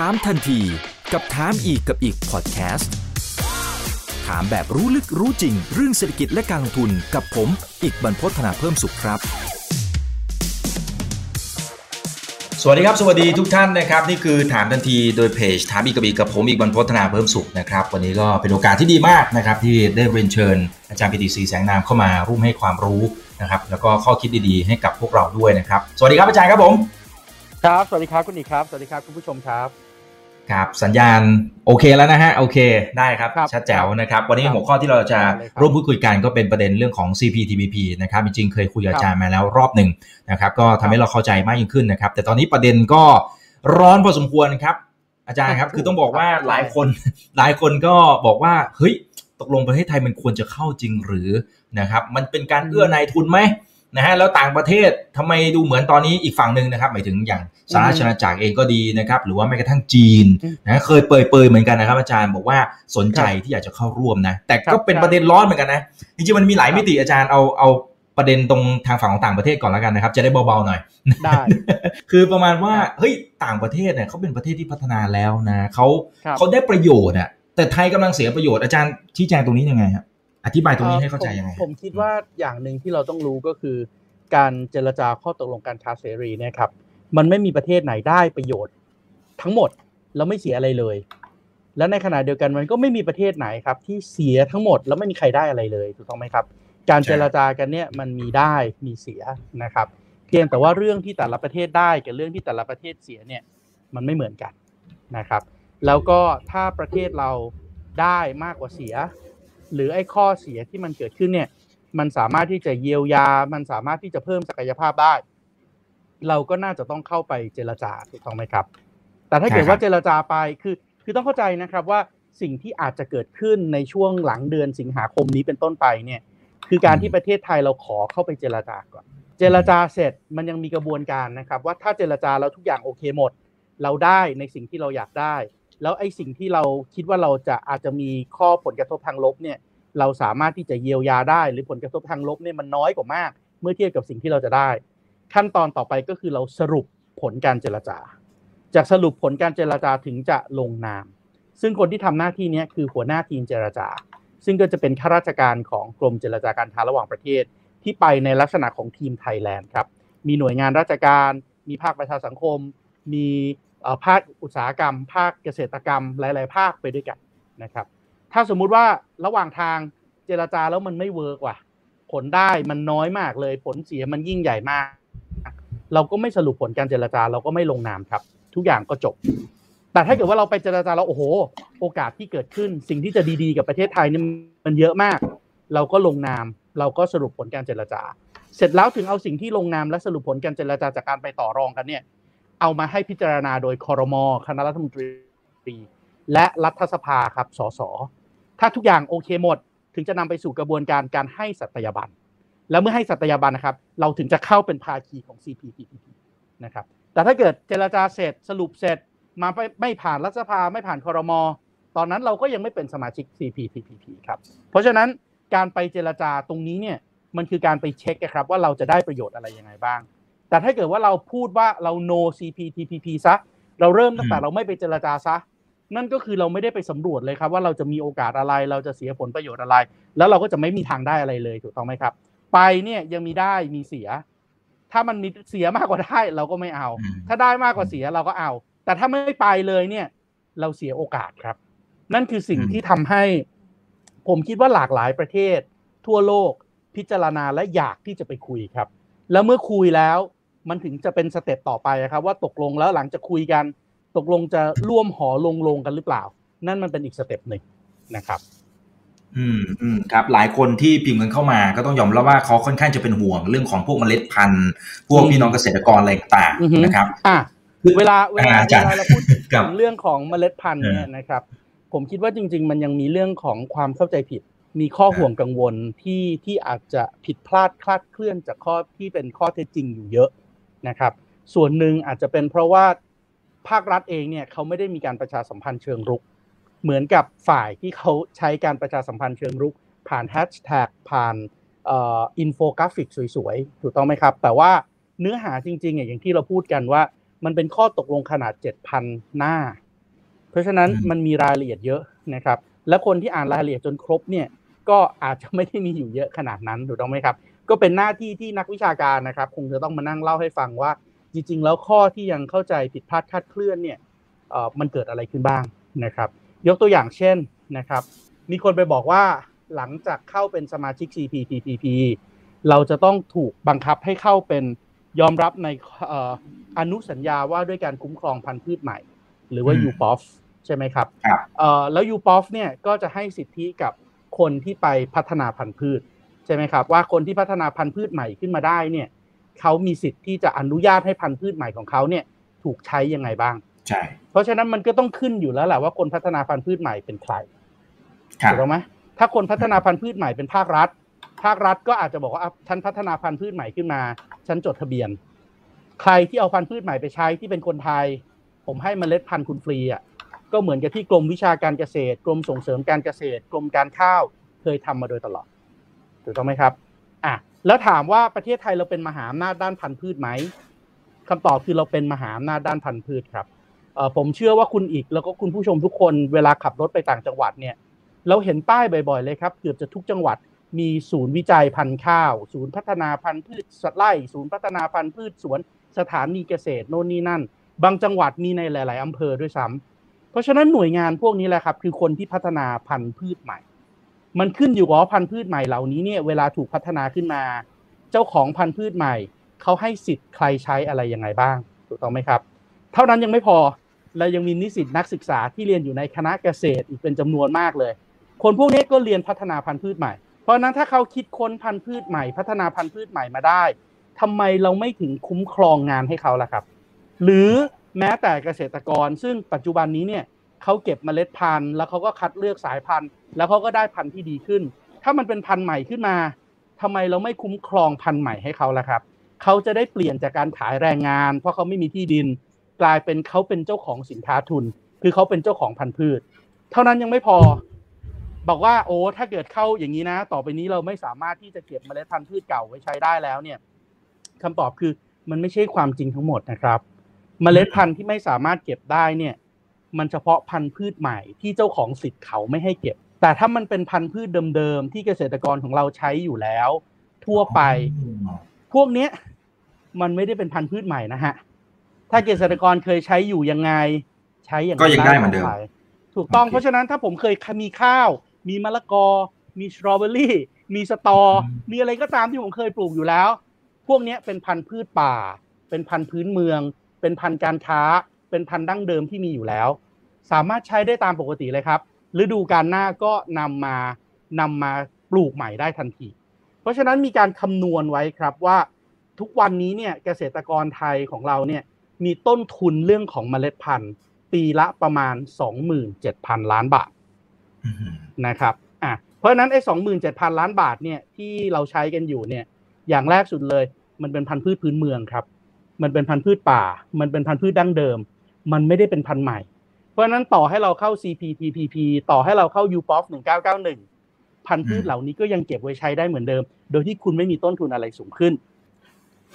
ถามทันทีกับถามอีกกับอีกพอดแคสต์ถามแบบรู้ลึกรู้จริง เรื่องเศรษฐกิจและการลงทุนกับผม อีกบรรพฒนาเพิ่มสุขครับ สวัสดีครับ สวัสดีทุกท่านนะครับ นี่คือถามทันทีโดยเพจถามอีกกับอีกกับผมอีกบรรพฒนาเพิ่มสุขนะครับ วันนี้ก็เป็นโอกาสที่ดีมากนะครับ ที่ได้เรียนเชิญ อาจารย์ปิติศรีแสงนามเข้ามาร่วมให้ความรู้นะครับ แล้วก็ข้อคิดดีๆ ให้กับพวกเราด้วยนะครับ สวัสดีครับอาจารย์ครับผม ครับ สวัสดีครับคุณอีกครับ สวัสดีครับคุณผู้ชมครับครับสัญญาณโอเคแล้วนะฮะโอเคได้ครับครับชัดแจ๋วนะครับ วันนี้ครับหัวข้อที่เราจะได้เลยครับร่วมพูดคุยกันก็เป็นประเด็นเรื่องของ CPTPP นะครับจริงๆเคยคุยกับอาจารย์มาแล้วรอบหนึ่งนะครับก็ทำให้เราเข้าใจมากยิ่งขึ้นนะครับ แต่ตอนนี้ประเด็นก็ร้อนพอสมควรครับ อาจารย์ครับคือต้องบอกว่าหลายคนหลายคนก็บอกว่าเฮ้ยตกลงประเทศไทยมันควรจะเข้าจริงหรือนะครับมันเป็นการเอื้อนายทุนไหม นะฮะแล้วต่างประเทศทำไมดูเหมือนตอนนี้อีกฝั่งหนึ่งนะครับหมายถึงอย่างสหราชอาณาจักรเองก็ดีนะครับ หรือว่าแม้กระทั่งจีนอืมนะเคยเปรยๆเหมือนกันนะครับ อาจารย์บอกว่าสนใจที่อยากจะเข้าร่วมนะ แต่ก็เป็นครับประเด็นร้อนเหมือนกันนะจริงๆมันมีหลายครับมิติอาจารย์เอาเอาประเด็นตรงทางฝั่งของต่างประเทศก่อนแล้วกันนะครับ จะได้เบาๆหน่อยได้คือประมาณว่าเฮ้ยต่างประเทศเนี่ยเขาเป็นประเทศที่พัฒนาแล้วนะเขาครับเขาได้ประโยชน์อะแต่ไทยกำลังเสียประโยชน์อาจารย์ชี้แจงตรงนี้ยังไงครับ อธิบายตรงนี้ให้เข้าใจยังไงผมผมคิดว่าอย่างหนึ่งที่เราต้องรู้ก็คือ การเจรจาข้อตกลงการค้าเสรีเนี่ยครับ มันไม่มีประเทศไหนได้ประโยชน์ ทั้งหมดแล้วไม่เสียอะไรเลย และในขณะเดียวกันมันก็ไม่มีประเทศไหนครับ ที่เสียทั้งหมดแล้วไม่มีใครได้อะไรเลยถูกต้องไหมครับ การเจรจากันเนี่ยมันมีได้มีเสียนะครับ เพียงแต่ว่าเรื่องที่แต่ละประเทศได้กับเรื่องที่แต่ละประเทศเสียเนี่ยมันไม่เหมือนกันนะครับ แล้วก็ถ้าประเทศเราได้มากกว่าเสีย หรือไอ้ข้อเสียที่มันเกิดขึ้นเนี่ย มันสามารถที่จะเยียวยา มันสามารถที่จะเพิ่มศักยภาพได้ เราก็น่าจะต้องเข้าไปเจรจาถูกต้องไหมครับ แต่ถ้าเกิดว่าเจรจาไปคือคือต้องเข้าใจนะครับว่าสิ่งที่อาจจะเกิดขึ้นในช่วงหลังเดือนสิงหาคมนี้เป็นต้นไปเนี่ย คือการที่ประเทศไทยเราขอเข้าไปเจรจาก่อน เจรจาเสร็จมันยังมีกระบวนการนะครับ ว่าถ้าเจรจาแล้วทุกอย่างโอเคหมด เราได้ในสิ่งที่เราอยากได้ แล้วไอ้สิ่งที่เราคิดว่าเราจะอาจจะมีข้อผลกระทบทางลบเนี่ย เราสามารถที่จะเยียวยาได้ หรือผลกระทบทางลบเนี่ยมันน้อยกว่ามาก เมื่อเทียบกับสิ่งที่เราจะได้ ขั้นตอนต่อไปก็คือเราสรุปผลการเจรจา จากสรุปผลการเจรจาถึงจะลงนาม ซึ่งคนที่ทำหน้าที่นี้คือหัวหน้าทีมเจรจา ซึ่งก็จะเป็นข้าราชการของกรมเจรจาการค้าระหว่างประเทศ ที่ไปในลักษณะของทีมไทยแลนด์ครับมีหน่วยงานราชการ มีภาคประชาสังคม มีภาคอุตสาหกรรม ภาคเกษตรกรรม หลาย ๆ ภาคไปด้วยกันนะครับ ถ้าสมมุติว่าระหว่างทางเจรจาแล้วมันไม่เวิร์กว่ะ ผลได้มันน้อยมากเลย ผลเสียมันยิ่งใหญ่มาก เราก็ไม่สรุปผลการเจรจาเราก็ไม่ลงนามครับ ทุกอย่างก็จบ แต่ถ้าเกิดว่าเราไปเจรจาแล้วโอ้โห โอกาสที่เกิดขึ้น สิ่งที่จะดีๆกับประเทศไทยนี่มันเยอะมาก เราก็ลงนาม เราก็สรุปผลการเจรจา เสร็จแล้วถึงเอาสิ่งที่ลงนามและสรุปผลการเจรจาจากการไปต่อรองกันเนี่ย เอามาให้พิจารณาโดยคอรมอคณะรัฐมนตรีและรัฐสภาครับสส ถ้าทุกอย่างโอเคหมด ถึงจะนำไปสู่กระบวนการการให้สัตยาบัน แล้วเมื่อให้สัตยาบันนะครับ เราถึงจะเข้าเป็นภาคีของ CPTPP นะครับ แต่ถ้าเกิดเจรจาเสร็จสรุปเสร็จมาไม่ไม่ผ่านรัฐสภาไม่ผ่านคอรมอตอนนั้นเราก็ยังไม่เป็นสมาชิก CPTPP ครับ เพราะฉะนั้นการไปเจรจาตรงนี้เนี่ยมันคือการไปเช็คนครับว่าเราจะได้ประโยชน์อะไรยังไงบ้าง แต่ถ้าเกิดว่าเราพูดว่าเรา no CPTPP ซะ เราเริ่มตั้งแต่เราไม่ไปเจรจาซะ นั่นก็คือเราไม่ได้ไปสำรวจเลยครับ ว่าเราจะมีโอกาสอะไรเราจะเสียผลประโยชน์อะไร แล้วเราก็จะไม่มีทางได้อะไรเลยถูกต้องไหมครับ ไปเนี่ยยังมีได้มีเสีย ถ้ามันมีเสียมากกว่าได้เราก็ไม่เอาอืมถ้าได้มากกว่าเสียเราก็เอา แต่ถ้าไม่ไปเลยเนี่ย เราเสียโอกาสครับ นั่นคือสิ่งที่ทำให้ ผมคิดว่าหลากหลายประเทศ ทั่วโลกพิจารณาและอยากที่จะไปคุยครับ แล้วเมื่อคุยแล้วมันถึงจะเป็น step ต่อไปครับ ว่าตกลงแล้วหลังจากคุยกัน ตกลงจะร่วมหอลงลงกันหรือเปล่า นั่นมันเป็นอีก step หนึ่งนะครับ อืมอืมครับ หลายคนที่พิมพ์กันเข้ามาก็ต้องยอมรับว่าเขาค่อนข้างจะเป็นห่วงเรื่องของพวกเมล็ดพันธุ์ พวกอืมพี่น้องเกษตรกรอะไรต่างอือฮึๆนะครับ อะคือเวลาเวลาอ่าอาเวจารย์ลาเราพูดครับถึงเรื่องของเมล็ดพันธุ์เนี่ยเออนะครับ ผมคิดว่าจริง ๆ มันยังมีเรื่องของความเข้าใจผิด มีข้อห่วงกังวลที่ที่อาจจะผิดพลาดคลาดเคลื่อนจากข้อที่เป็นข้อเท็จจริงอยู่เยอะนะครับ ส่วนหนึ่งอาจจะเป็นเพราะว่า ภาครัฐเองเนี่ยเขาไม่ได้มีการประชาสัมพันธ์เชิงรุก เหมือนกับฝ่ายที่เขาใช้การประชาสัมพันธ์เชิงรุก ผ่านแฮชแท็กผ่านเอ่ออินโฟกราฟิกสวยๆ ถูกต้องไหมครับ แต่ว่าเนื้อหาจริงๆอะอย่างที่เราพูดกันว่า มันเป็นข้อตกลงขนาด 7,000 หน้า เพราะฉะนั้นมันมีรายละเอียดเยอะนะครับ และคนที่อ่านรายละเอียดจนครบเนี่ยก็อาจจะไม่ได้มีอยู่เยอะขนาดนั้นถูกต้องไหมครับ ก็เป็นหน้าที่ที่นักวิชาการนะครับ คงจะต้องมานั่งเล่าให้ฟังว่า จริงๆ แล้วข้อที่ยังเข้าใจผิดพลาดคาดเคลื่อนเนี่ยเอ่อมันเกิดอะไรขึ้นบ้างนะครับ ยกตัวอย่างเช่นนะครับ มีคนไปบอกว่าหลังจากเข้าเป็นสมาชิก CPTPP เราจะต้องถูกบังคับให้เข้าเป็นยอมรับในเอ่ออนุสัญญาว่าด้วยการคุ้มครองพันธุ์พืชใหม่ หรือว่าอืม UPOF ใช่ไหมครับครับเอ่อแล้ว UPOF เนี่ยก็จะให้สิทธิกับคนที่ไปพัฒนาพันธุ์พืชใช่ไหมครับว่าคนที่พัฒนาพันธุ์พืชใหม่ขึ้นมาได้เนี่ย เขามีสิทธิ์ที่จะอนุญาตให้พันธุ์พืชใหม่ของเขาเนี่ยถูกใช้ยังไงบ้างใช่เพราะฉะนั้นมันก็ต้องขึ้นอยู่แล้วแหละว่าคนพัฒนาพันธุ์พืชใหม่เป็นใครครับถูกต้องไหมถ้าคนพัฒนาพันธุ์พืชใหม่เป็นภาครัฐ ภาครัฐก็อาจจะบอกว่าอะฉันพัฒนาพันธุ์พืชใหม่ขึ้นมาฉันจดทะเบียน ใครที่เอาพันธุ์พืชใหม่ไปใช้ที่เป็นคนไทย ผมให้เมล็ดพันธุ์คุณฟรีอะก็เหมือนกับที่กรมวิชาการเกษตร กรมส่งเสริมการเกษตร กรมการข้าวเคยทำมาโดยตลอดถูกต้องไหมครับอะ แล้วถามว่าประเทศไทยเราเป็นมหาอำนาจด้านพันธุ์พืชไหมคำตอบคือเราเป็นมหาอำนาจด้านพันธุ์พืชครับเอ่อผมเชื่อว่าคุณอีกแล้วก็คุณผู้ชมทุกคนเวลาขับรถไปต่างจังหวัดเนี่ย เราเห็นป้ายบ่อยๆเลยครับ เกือบจะทุกจังหวัดมีศูนย์วิจัยพันธุ์ข้าว ศูนย์พัฒนาพันธุ์พืชสัตว์ไร่ศูนย์พัฒนาพันธุ์พืชสวนสถานีเกษตรโน่นนี่นั่น บางจังหวัดมีในหลาย ๆอำเภอด้วยซ้ำเพราะฉะนั้นหน่วยงานพวกนี้แหละครับ คือคนที่พัฒนาพันธุ์พืชใหม่ มันขึ้นอยู่กับว่าพันธุ์พืชใหม่เหล่านี้เนี่ยเวลาถูกพัฒนาขึ้นมา เจ้าของพันธุ์พืชใหม่เขาให้สิทธิ์ใครใช้อะไรยังไงบ้างถูกต้องไหมครับ เท่านั้นยังไม่พอเรายังมีนิสิตนักศึกษาที่เรียนอยู่ในคณะเกษตรอีกเป็นจำนวนมากเลย คนพวกนี้ก็เรียนพัฒนาพันธุ์พืชใหม่ เพราะฉะนั้นถ้าเขาคิดค้นพันธุ์พืชใหม่ พัฒนาพันธุ์พืชใหม่มาได้ทำไมเราไม่ถึงคุ้มครองงานให้เขาล่ะครับ หรือแม้แต่เกษตรกรซึ่งปัจจุบันนี้เนี่ย เขาเก็บเมล็ดพันธุ์ แล้วเขาก็คัดเลือกสายพันธุ์ แล้วเขาก็ได้พันธุ์ที่ดีขึ้น ถ้ามันเป็นพันธุ์ใหม่ขึ้นมาทำไมเราไม่คุ้มครองพันธุ์ใหม่ให้เขาล่ะครับ เขาจะได้เปลี่ยนจากการขายแรงงาน เพราะเขาไม่มีที่ดิน กลายเป็นเขาเป็นเจ้าของสินค้าทุน คือเขาเป็นเจ้าของพันธุ์พืช เท่านั้นยังไม่พอ บอกว่าโอ้ถ้าเกิดเข้าอย่างนี้นะ ต่อไปนี้เราไม่สามารถที่จะเก็บเมล็ดพันธุ์พืชเก่าไว้ใช้ได้แล้วเนี่ยคำตอบคือมันไม่ใช่ความจริงทั้งหมดนะครับ เมล็ดพันธุ์ที่ไม่สามารถเก็บได้เนี่ย มันเฉพาะพันธุ์พืชใหม่ที่เจ้าของสิทธิ์เขาไม่ให้เก็บ แต่ถ้ามันเป็นพันธุ์พืชเดิมๆที่เกษตรกรของเราใช้อยู่แล้ว ทั่วไป พวกเนี้ยมันไม่ได้เป็นพันธุ์พืชใหม่นะฮะถ้าเกษตรกรเคยใช้อยู่ยังไง ใช้อย่างก็ยังได้เหมือนเดิมต่ไปถูกต้องโอเคเพราะฉะนั้นถ้าผมเคยมีข้าว มีมะละกอ มีสตรอเบอรี่มีสตอ มีอะไรก็ตามที่ผมเคยปลูกอยู่แล้ว พวกเนี้ยเป็นพันธุ์พืชป่า เป็นพันธุ์พื้นเมือง เป็นพันธุ์การค้า เป็นพันธุ์ดั้งเดิมที่มีอยู่แล้ว สามารถใช้ได้ตามปกติเลยครับฤดูการหน้าก็นำมานำมาปลูกใหม่ได้ทันที เพราะฉะนั้นมีการคำนวณไว้ครับว่าทุกวันนี้เนี่ยเกษตรกรไทยของเราเนี่ยมีต้นทุนเรื่องของเมล็ดพันธุ์ ปีละประมาณ 27,000 ล้านบาทนะครับอะเพราะฉะนั้นไอ้27,000 ล้านบาทเนี่ยที่เราใช้กันอยู่เนี่ยอย่างแรกสุดเลย มันเป็นพันธุ์พืชพื้นเมืองครับ มันเป็นพันธุ์พืชป่า มันเป็นพันธุ์พืชดั้งเดิม มันไม่ได้เป็นพันธุ์ใหม่ เพราะฉะนั้นต่อให้เราเข้า CPTPP ต่อให้เราเข้า UPOF 1991 พันธุ์พืชเหล่านี้ก็ยังเก็บไว้ใช้ได้เหมือนเดิม โดยที่คุณไม่มีต้นทุนอะไรสูงขึ้น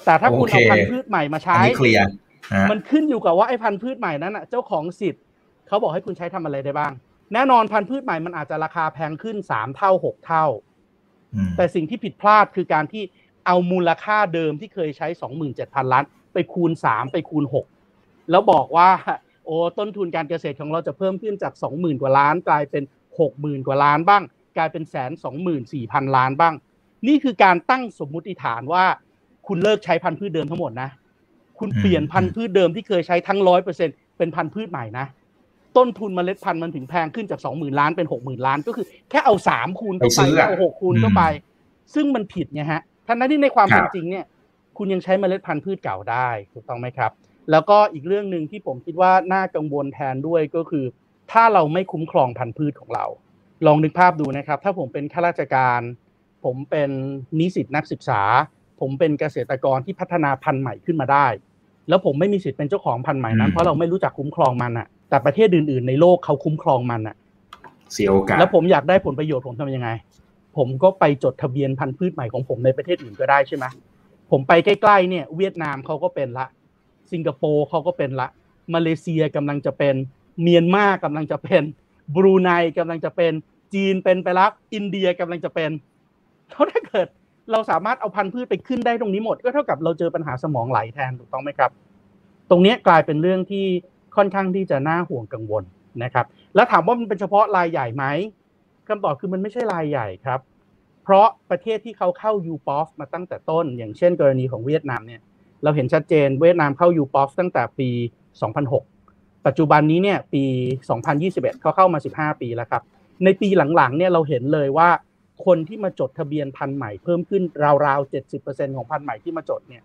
แต่ถ้าคุณโอเคเอาพันธุ์พืชใหม่มาอันใช้นี้เคลียร์ฮะมันขึ้นอยู่กับว่าไอ้พันธุ์พืชใหม่นั้นอะเจ้าของสิทธิ์เขาบอกให้คุณใช้ทำอะไรได้บ้าง แน่นอนพันธุ์พืชใหม่มันอาจจะราคาแพงขึ้นสามเท่าหกเท่าอืมแต่สิ่งที่ผิดพลาดคือการที่เอามูลค่าเดิมที่เคยใช้สองหมื่นเจ็ดพันล้าน ไปคูณสามไปคูณหกแล้วบอกว่า โอ้ต้นทุนการเกษตรของเราจะเพิ่มขึ้นจากสองหมื่นกว่าล้าน กลายเป็นหกหมื่นกว่าล้านบ้าง กลายเป็นแสนสองหมื่นสี่พันล้านบ้าง นี่คือการตั้งสมมุติฐานว่า คุณเลิกใช้พันธุ์พืชเดิมทั้งหมดนะ คุณเปลี่ยนพันธุ์พืชเดิมที่เคยใช้ทั้งร้อยเปอร์เซ็นเป็นพันธุ์พืชใหม่นะต้นทุนเมล็ดพันธุ์มันถึงแพงขึ้นจากสองหมื่นล้านเป็นหกหมื่นล้าน ก็คือแค่เอาสามคูณเข้าไปซื้ไปออะเอาหกคูณเข้าไป ซึ่งมันผิดไงฮะทั้งนั้นที่ในความครัเป็บนจริงเนี่ย คุณยังใช้เมล็ดพันธุ์พืชเก่าได้ถูกต้องไหมครับ แล้วก็อีกเรื่องหนึ่งที่ผมคิดว่าน่ากังวลแทนด้วยก็คือ ถ้าเราไม่คุ้มครองพันธุ์พืชของเรา ลองนึกภาพดูนะครับ ถ้าผมเป็นข้าราชการ ผมเป็นนิสิตนักศึกษา ผมเป็นเกษตรกรที่พัฒนาพันธุ์ใหม่ขึ้นมาได้ แล้วผมไม่มีสิทธิ์เป็นเจ้าของพันธุ์ใหม่นั้นอืมเพราะเราไม่รู้จักคุ้มครองมันอะแต่ประเทศอื่น ๆ ในโลกเขาคุ้มครองมันอะเสียโอกาสแล้วผมอยากได้ผลประโยชน์ผมทำยังไง ผมก็ไปจดทะเบียนพันธุ์พืชใหม่ของผมในประเทศอื่นก็ได้ใช่ไหมผมไปใกล้ๆเนี่ยเวียดนามเขาก็เป็นละ สิงคโปร์เขาก็เป็นละ มาเลเซียกำลังจะเป็น เมียนมากำลังจะเป็น บรูไนกำลังจะเป็น จีนเป็นไปแล้ว อินเดียกำลังจะเป็นเท่าถ้าเกิดเราสามารถเอาพันธุ์พืชไปขึ้นได้ตรงนี้หมด ก็เท่ากับเราเจอปัญหาสมองไหลแทนถูกต้องไหมครับ ตรงนี้กลายเป็นเรื่องที่ค่อนข้างที่จะน่าห่วงกังวลนะครับ แล้วถามว่ามันเป็นเฉพาะรายใหญ่ไหมคำตอบคือมันไม่ใช่รายใหญ่ครับ เพราะประเทศที่เขาเข้า u p o f มาตั้งแต่ต้น อย่างเช่นกรณีของเวียดนามเนี่ย เราเห็นชัดเจนเวียดนามเข้า u p o f ตั้งแต่ปี 2006 ปัจจุบันนี้เนี่ยปี 2021 เขาเข้ามา 15 ปีแล้วครับ ในปีหลังๆเนี่ยเราเห็นเลยว่าคนที่มาจดทะเบียนพันธุ์ใหม่เพิ่มขึ้นราวๆ 70%ของพันธุ์ใหม่ที่มาจดเนี่ย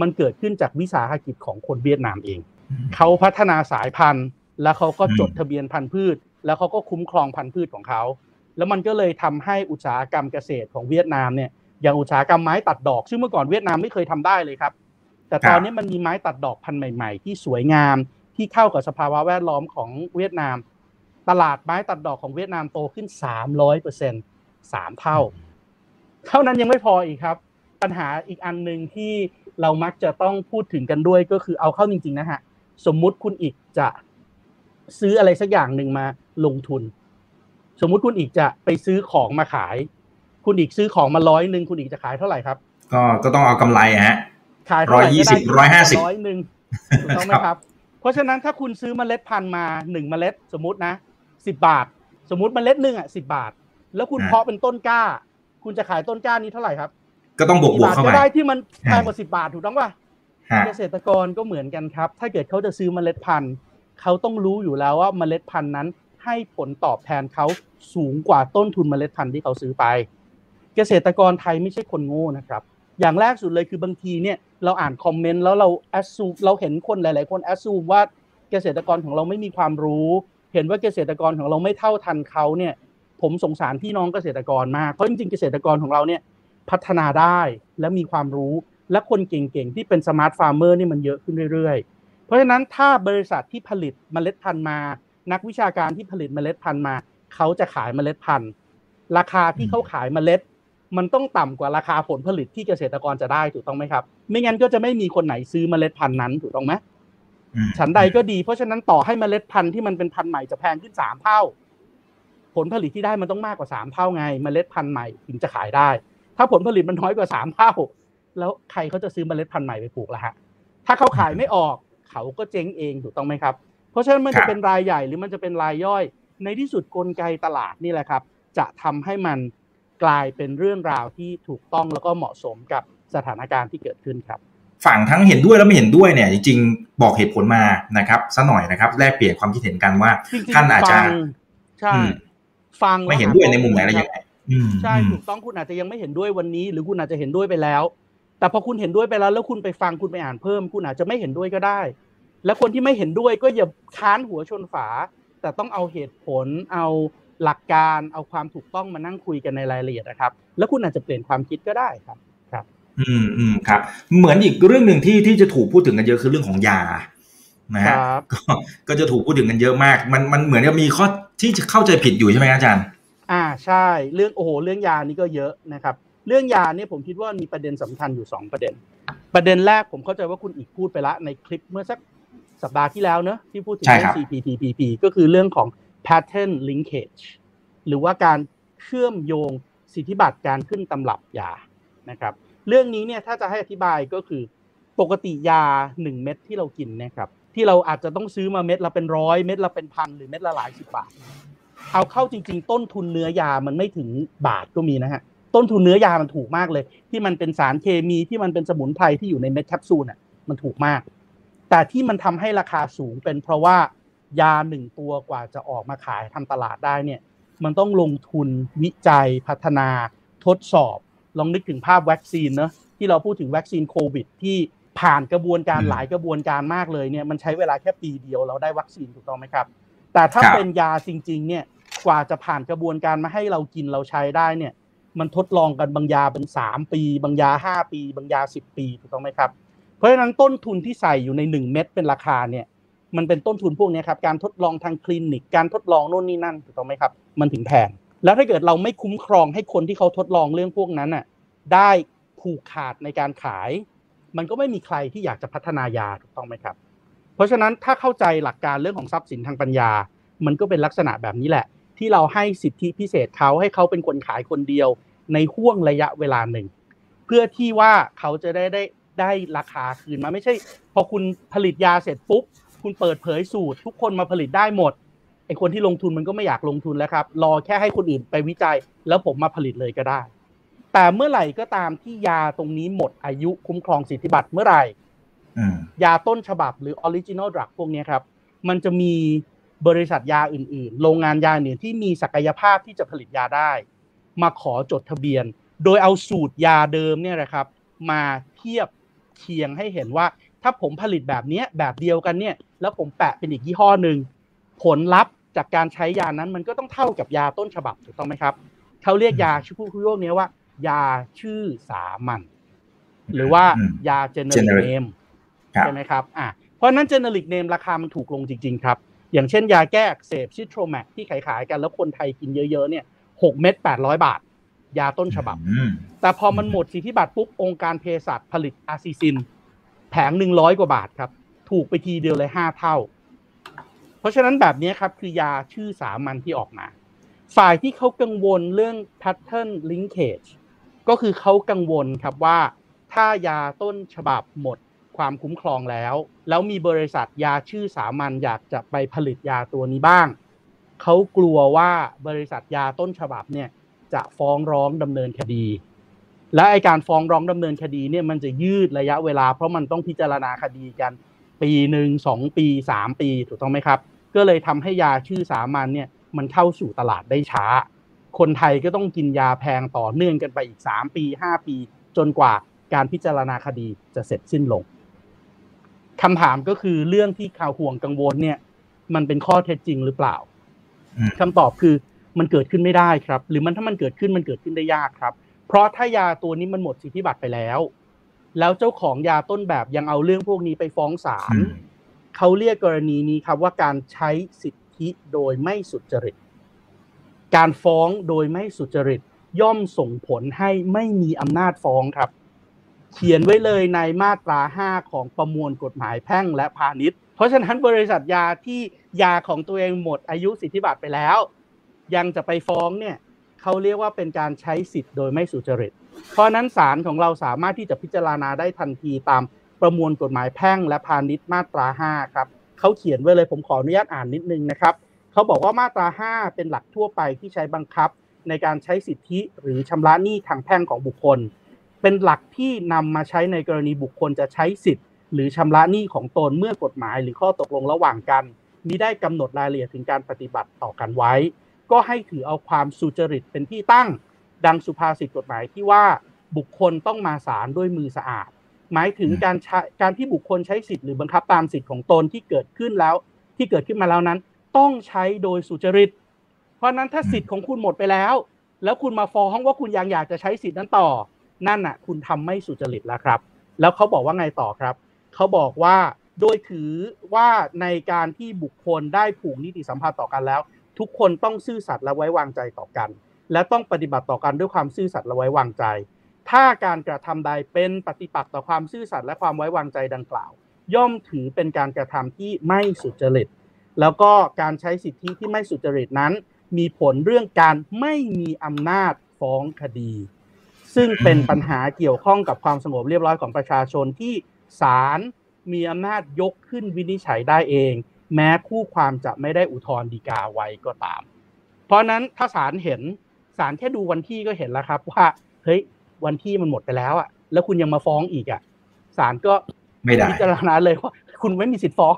มันเกิดขึ้นจากวิสาหกิจของคนเวียดนามเอง เขาพัฒนาสายพันธุ์ แล้วเขาก็จดทะเบียนพันธุ์พืช แล้วเขาก็คุ้มครองพันธุ์พืชของเขา แล้วมันก็เลยทำให้อุตสาหกรรมเกษตรของเวียดนามเนี่ยอย่างอุตสาหกรรมไม้ตัดดอก ซึ่งเมื่อก่อนเวียดนามไม่เคยทำได้เลยครับ แต่ตอนนี้มันมีไม้ตัดดอกพันธุ์ใหม่ ๆ ที่สวยงามที่เข้ากับสภาวะแวดล้อมของเวียดนาม ตลาดไม้ตัดดอกของเวียดนามโตขึ้น 300เปอร์เซ็นต์สามเท่า เท่านั้นยังไม่พออีกครับ ปัญหาอีกอันหนึ่งที่เรามักจะต้องพูดถึงกันด้วยก็คือเอาเข้าจริง ๆ นะฮะ สมมุติคุณอีกจะซื้ออะไรสักอย่างหนึ่งมาลงทุน สมมุติคุณอีกจะไปซื้อของมาขาย คุณอีกซื้อของมาร้อยหนึ่งคุณอีกจะขายเท่าไหร่ครับ ก็ก็ต้องเอากำไรฮะ ขายเท่าไหร่ก็ได้120 150ร้อยหนึ่งถูกต้องไหมครับ เพราะฉะนั้นถ้าคุณซื้อเมล็ดพันธุ์มาหนึ่งเมล็ดสมมตินะสิบบาท สมมติเมล็ดหนึ่งอะสิบาท แล้วคุณอ่าเพาะเป็นต้นกล้า คุณจะขายต้นกล้านี้เท่าไหร่ครับ ก็ต้องบวกบวกบาทเข้าก็ไปได้ที่มันแพงอ่ากว่าสิบาทถูกต้องป่ะฮะเกษตรกรก็เหมือนกันครับ ถ้าเกิดเขาจะซื้อเมล็ดพันธุ์เขาต้องรู้อยู่แล้วว่าเมล็ดพันธุ์นั้นให้ผลตอบแทนเขาสูงกว่าต้นทุนเมล็ดพันธุ์ที่เขาซื้อไป เกษตรกรไทยไม่ใช่คนโง่นะครับ อย่างแรกสุดเลยคือบางทีเนี่ยเราอ่านคอมเมนต์แล้วเราแอดซูเราเห็นคนหลาย ๆ คนแอดซูว่าเกษตรกรของเราไม่มีความรู้ เห็นว่าเกษตรกรของเราไม่เท่าทันเขาเนี่ยผมสงสารพี่น้องเกษตรกรมากเพราะจริงๆเกษตรกรของเราเนี่ยพัฒนาได้และมีความรู้และคนเก่งๆที่เป็น smart farmer นี่มันเยอะขึ้นเรื่อยๆ เพราะฉะนั้นถ้าบริษัทที่ผลิตเมล็ดพันธุ์มา นักวิชาการที่ผลิตเมล็ดพันธุ์มา เขาจะขายเมล็ดพันธุ์ ราคาที่เขาขายเมล็ด มันต้องต่ำกว่าราคาผลผลิตที่เกษตรกรจะได้ถูกต้องไหมครับ ไม่งั้นก็จะไม่มีคนไหนซื้อเมล็ดพันธุ์นั้นถูกต้องไหมอืมฉันใดก็ดี เพราะฉะนั้นต่อให้เมล็ดพันธุ์ที่มันเป็นพันธุ์ใหม่จะแพงขึ้นสามเท่า ผลผลิตที่ได้มันต้องมากกว่าสามเท่าไง เมล็ดพันธุ์ใหม่ถึงจะขายได้ ถ้าผลผลิตมันน้อยกว่าสามเท่า แล้วใครเขาจะซื้อเมล็ดพันธุ์ใหม่ไปปลูกล่ะฮะ ถ้าเขาขายไม่ออกเขาก็เจ๊งเองถูกต้องไหมครับ เพราะฉะนั้นมันครัจะบเป็นรายใหญ่หรือมันจะเป็นรายย่อย ในที่สุดกลไกตลาดนี่แหละครับ จะทำให้มัน กลายเป็นเรื่องราวที่ถูกต้องแล้วก็เหมาะสมกับสถานการณ์ที่เกิดขึ้นครับ ฝั่งทั้งเห็นด้วยแล้วไม่เห็นด้วยเนี่ยจริงๆบอกเหตุผลมานะครับซะหน่อยนะครับแลกเปลี่ยนความคิดเห็นกันว่าจริงๆท่านอาจจะฟังใช่อืมฟังไม่เห็นด้วยในมุมไหนอะไรยังไงอืมใช่อืมถูกต้องคุณอาจจะยังไม่เห็นด้วยวันนี้ หรือคุณอาจจะเห็นด้วยไปแล้ว แต่พอคุณเห็นด้วยไปแล้ว แล้วคุณไปฟังคุณไปอ่านเพิ่ม คุณอาจจะไม่เห็นด้วยก็ได้ และคนที่ไม่เห็นด้วยก็อย่าค้านหัวชนฝา แต่ต้องเอาเหตุผลเอา หลักการเอาความถูกต้องมานั่งคุยกันในรายละเอียดนะครับ แล้วคุณอาจจะเปลี่ยนความคิดก็ได้ครับอืมอืมครับ เหมือนอีกเรื่องหนึ่งที่ที่จะถูกพูดถึงกันเยอะคือเรื่องของยานะคฮะรับก็ก็จะถูกพูดถึงกันเยอะมาก มันมันเหมือนกับมีข้อที่จะเข้าใจผิดอยู่ใช่ไหมอาจารย์ อ่าใช่ เรื่องโอ้โหเรื่องยานี่ก็เยอะนะครับ เรื่องยาเนี่ยผมคิดว่ามีประเด็นสำคัญอยู่สองประเด็น ประเด็นแรกผมเข้าใจว่าคุณอีกพูดไปละในคลิปเมื่อสักสัปดาห์ที่แล้วเนอะที่พูดถึงใช่เรื่คอรับง CPTPP ก็คือเรื่องของ pattern linkage หรือว่าการเชื่อมโยงสิทธิบัตรการขึ้นตำรับยานะครับเรื่องนี้เนี่ยถ้าจะให้อธิบายก็คือปกติยา 1 เม็ดที่เรากินนะครับที่เราอาจจะต้องซื้อมาเม็ดละเป็นร้อยเม็ดละเป็นพันหรือเม็ดละหลายสิบบาท เอาเข้าจริง ๆ ต้นทุนเนื้อยามันไม่ถึงบาทก็มีนะฮะต้นทุนเนื้อยามันถูกมากเลย ที่มันเป็นสารเคมีที่มันเป็นสมุนไพรที่อยู่ในเม็ดแคปซูลน่ะมันถูกมาก แต่ที่มันทำให้ราคาสูงเป็นเพราะว่า ยาหนึ่งตัวกว่าจะออกมาขายทำตลาดได้เนี่ยมันต้องลงทุนวิจัยพัฒนาทดสอบ ลองนึกถึงภาพวัคซีนเนอะที่เราพูดถึงวัคซีนโควิด ที่ผ่านกระบวนการอืมหลายกระบวนการมากเลยเนี่ยมันใช้เวลาแค่ปีเดียวเราได้วัคซีนถูกต้องไหมครับ แต่ถ้าครับเป็นยาจริงๆเนี่ยกว่าจะผ่านกระบวนการมาให้เรากินเราใช้ได้เนี่ยมันทดลองกันบางยาเป็นสามปี บางยาห้าปี บางยาสิบปีถูกต้องไหมครับ เพราะฉะนั้นต้นทุนที่ใส่อยู่ในหนึ่งเม็ดเป็นราคาเนี่ย มันเป็นต้นทุนพวกนี้ครับการทดลองทางคลินิกการทดลองโน่นนี่นั่นถูกต้องไหมครับ มันถึงแพงแล้วถ้าเกิดเราไม่คุ้มครองให้คนที่เขาทดลองเรื่องพวกนั้นน่ะได้ผูกขาดในการขาย มันก็ไม่มีใครที่อยากจะพัฒนายาถูกต้องไหมครับ เพราะราะฉะนั้นถ้าเข้าใจหลักการเรื่องของทรัพย์สินทางปัญญา มันก็เป็นลักษณะแบบนี้แหละ ที่เราให้สิทธิพิเศษเขาให้เขาเป็นคนขายคนเดียว ในห้วงระยะเวลาหนึ่ง เพื่อที่ว่าเขาจะได้ได้ได้ราคาคืนมาไม่ใช่ พอคุณผลิตยาเสร็จปุ๊บ คุณเปิดเผยสูตร ทุกคนมาผลิตได้หมดไอคนที่ลงทุนมันก็ไม่อยากลงทุนแล้วครับ รอแค่ให้คนอื่นไปวิจัย แล้วผมมาผลิตเลยก็ได้ แต่เมื่อไหร่ก็ตามที่ยาตรงนี้หมดอายุคุ้มครองสิทธิบัตรเมื่อไหร่ยาต้นฉบับหรือ original drug พวกนี้ครับ มันจะมีบริษัทยาอื่นๆ โรงงานยาอื่นที่มีศักยภาพที่จะผลิตยาได้ มาขอจดทะเบียน โดยเอาสูตรยาเดิมเนี่ยนะครับ มาเทียบเคียงให้เห็นว่า ถ้าผมผลิตแบบนี้แบบเดียวกันเนี่ย แล้วผมแปะเป็นอีกยี่ห้อหนึ่งผลลัพธ์จากการใช้ยานั้นมันก็ต้องเท่ากับยาต้นฉบับถูกต้องไหมครับเขาเรียกยาชื่อพวกนี้ว่า ยาชื่อสามัญหรือว่ายาเจเนอเรกเนมใช่ไหมครับอ่าเพราะนั้นเจเนริกเนมราคามันถูกลงจริง ๆ ครับ อย่างเช่นยาแก้อักเสบซิโทรแมกที่ขายๆกันแล้วคนไทยกินเยอะๆเนี่ยหกเม็ดแปดร้อยบาท ยาต้นฉบับ แต่พอมันหมดสิทธิบัตรปุ๊บองค์การเภสัชผลิตอาซิซิน แผงหนึ่งร้อยกว่าบาทครับ ถูกไปทีเดียวเลยห้าเท่า เพราะฉะนั้นแบบนี้ครับคือยาชื่อสามัญที่ออกมา ฝ่ายที่เขากังวลเรื่อง pattern linkage ก็คือเขากังวลครับว่า ถ้ายาต้นฉบับหมดความคุ้มครองแล้ว แล้วมีบริษัทยาชื่อสามัญอยากจะไปผลิตยาตัวนี้บ้าง เขากลัวว่าบริษัทยาต้นฉบับเนี่ยจะฟ้องร้องดำเนินคดี และไอการฟ้องร้องดำเนินคดีเนี่ยมันจะยืดระยะเวลา เพราะมันต้องพิจารณาคดีกัน ปีหนึ่งสองปีสามปีถูกต้องไหมครับ ก็เลยทำให้ยาชื่อสามัญเนี่ยมันเข้าสู่ตลาดได้ช้า คนไทยก็ต้องกินยาแพงต่อเนื่องกันไปอีกสามปีห้าปี จนกว่าการพิจารณาคดีจะเสร็จสิ้นลงคำถามก็คือเรื่องที่ข่าวห่วงกังวลเนี่ย มันเป็นข้อเท็จจริงหรือเปล่าคำตอบคือมันเกิดขึ้นไม่ได้ครับ หรือมันถ้ามันเกิดขึ้นมันเกิดขึ้นได้ยากครับ เพราะถ้ายาตัวนี้มันหมดสิทธิบัตรไปแล้ว แล้วเจ้าของยาต้นแบบยังเอาเรื่องพวกนี้ไปฟ้องศาลเขาเรียกกรณีนี้ครับว่าการใช้สิทธิโดยไม่สุจริต การฟ้องโดยไม่สุจริต ย่อมส่งผลให้ไม่มีอำนาจฟ้องครับ เขียนไว้เลยในมาตรา 5 ของประมวลกฎหมายแพ่งและพาณิชย์ เพราะฉะนั้นบริษัทยาที่ยาของตัวเองหมดอายุสิทธิบัตรไปแล้ว ยังจะไปฟ้องเนี่ย เขาเรียกว่าเป็นการใช้สิทธิ์โดยไม่สุจริต เพราะนั้นศาลของเราสามารถที่จะพิจารณาได้ทันทีตามประมวลกฎหมายแพ่งและพาณิชย์มาตรา 5 ครับเขาเขียนไว้เลยผมขออนุญาตอ่านนิดนึงนะครับเขาบอกว่ามาตรา 5 เป็นหลักทั่วไปที่ใช้บังคับ ในการใช้สิทธิหรือชำระหนี้ทางแพ่งของบุคคล เป็นหลักที่นำมาใช้ในกรณีบุคคลจะใช้สิทธิหรือชำระหนี้ของตนเมื่อกฎหมายหรือข้อตกลงระหว่างกันมิได้กำหนดรายละเอียดถึงการปฏิบัติต่อกันไว้ ก็ให้ถือเอาความสุจริตเป็นที่ตั้ง ดังสุภาษิตกฎหมายที่ว่าบุคคลต้องมาศาลด้วยมือสะอาด หมายถึงการการที่บุคคลใช้สิทธิ์หรือบังคับตามสิทธิ์ของตนที่เกิดขึ้นแล้ว ที่เกิดขึ้นมาแล้วนั้น ต้องใช้โดยสุจริต เพราะนั้นถ้าสิทธิ์ของคุณหมดไปแล้ว แล้วคุณมาฟ้องว่าคุณยังอยากจะใช้สิทธิ์นั้นต่อ นั่นน่ะ คุณทำไม่สุจริตแล้วครับ แล้วเขาบอกว่าไงต่อครับเขาบอกว่าโดยถือว่าในการที่บุคคลได้ผูกนิติสัมพันธ์ต่อกันแล้ว ทุกคนต้องซื่อสัตย์และไว้วางใจต่อกัน และต้องปฏิบัติต่อกันด้วยความซื่อสัตย์และไว้วางใจ ถ้าการกระทำใดเป็นปฏิปักษ์ต่อความซื่อสัตย์และความไว้วางใจดังกล่าว ย่อมถือเป็นการกระทำที่ไม่สุจริต แล้วก็การใช้สิทธิที่ไม่สุจริตนั้น มีผลเรื่องการไม่มีอำนาจฟ้องคดี ซึ่งเป็นปัญหาเกี่ยวข้องกับความสงบเรียบร้อยของประชาชนที่ศาลมีอำนาจยกขึ้นวินิจฉัยได้เอง แม้คู่ความจะไม่ได้อุทธรณ์ฎีกาไว้ก็ตาม เพราะนั้นถ้าศาลเห็นศาลแค่ดูวันที่ก็เห็นแล้วครับ ว่าเฮ้ยวันที่มันหมดไปแล้วอะ แล้วคุณยังมาฟ้องอีกอะศาลก็ไม่ได้พิจารณาเลยว่าคุณไม่มีสิทธิ์ฟ้อง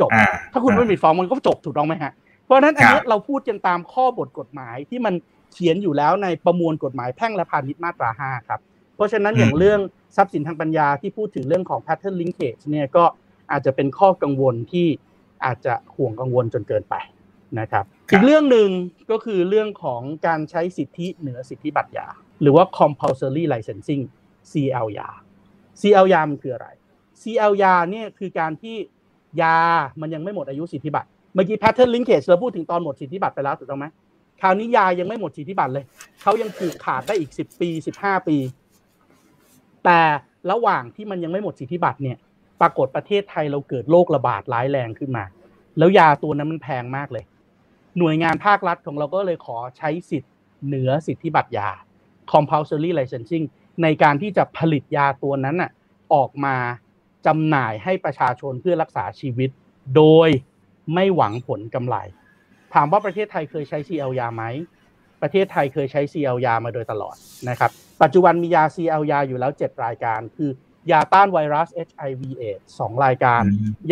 จบ ถ้าคุณไม่มีฟ้องมันก็จบถูกต้องไหมฮะเพราะนั้นอันนี้เราพูดกันตามข้อบทกฎหมายที่มันเขียนอยู่แล้วในประมวลกฎหมายแพ่งและพาณิชย์มาตรา 5 ครับเพราะฉะนั้นอย่างเรื่องทรัพย์สินทางปัญญาที่พูดถึงเรื่องของ pattern linkage เนี่ยก็อาจจะเป็นข้อกังวลที่ อาจจะห่วงกังวลจนเกินไปนะครับอีกเรื่องหนึ่งก็คือเรื่องของการใช้สิทธิเหนือสิทธิบัตรยา หรือว่า compulsory licensing CL ยา CL ยามันคืออะไร CL ยาเนี่ยคือการที่ยามันยังไม่หมดอายุสิทธิบัตรเมื่อกี้ pattern linkage เราพูดถึงตอนหมดสิทธิบัตรไปแล้วถูกต้องไหมคราวนี้ยายังไม่หมดสิทธิบัตรเลยเขายังผูกขาดได้อีกสิบปีสิบห้าปี แต่ระหว่างที่มันยังไม่หมดสิทธิบัตรเนี่ย ปรากฏประเทศไทยเราเกิดโรคระบาดร้ายแรงขึ้นมา แล้วยาตัวนั้นมันแพงมากเลย หน่วยงานภาครัฐของเราก็เลยขอใช้สิทธิ์เหนือสิทธิบัตรยา compulsory licensing ในการที่จะผลิตยาตัวนั้นน่ะออกมาจำหน่ายให้ประชาชนเพื่อรักษาชีวิต โดยไม่หวังผลกำไร ถามว่าประเทศไทยเคยใช้ CL ยาไหม ประเทศไทยเคยใช้ CL ยามาโดยตลอดนะครับ ปัจจุบันมียา CL ยาอยู่แล้ว 7 รายการ คือ ยาต้านไวรัส HIV AIDS 2รายการ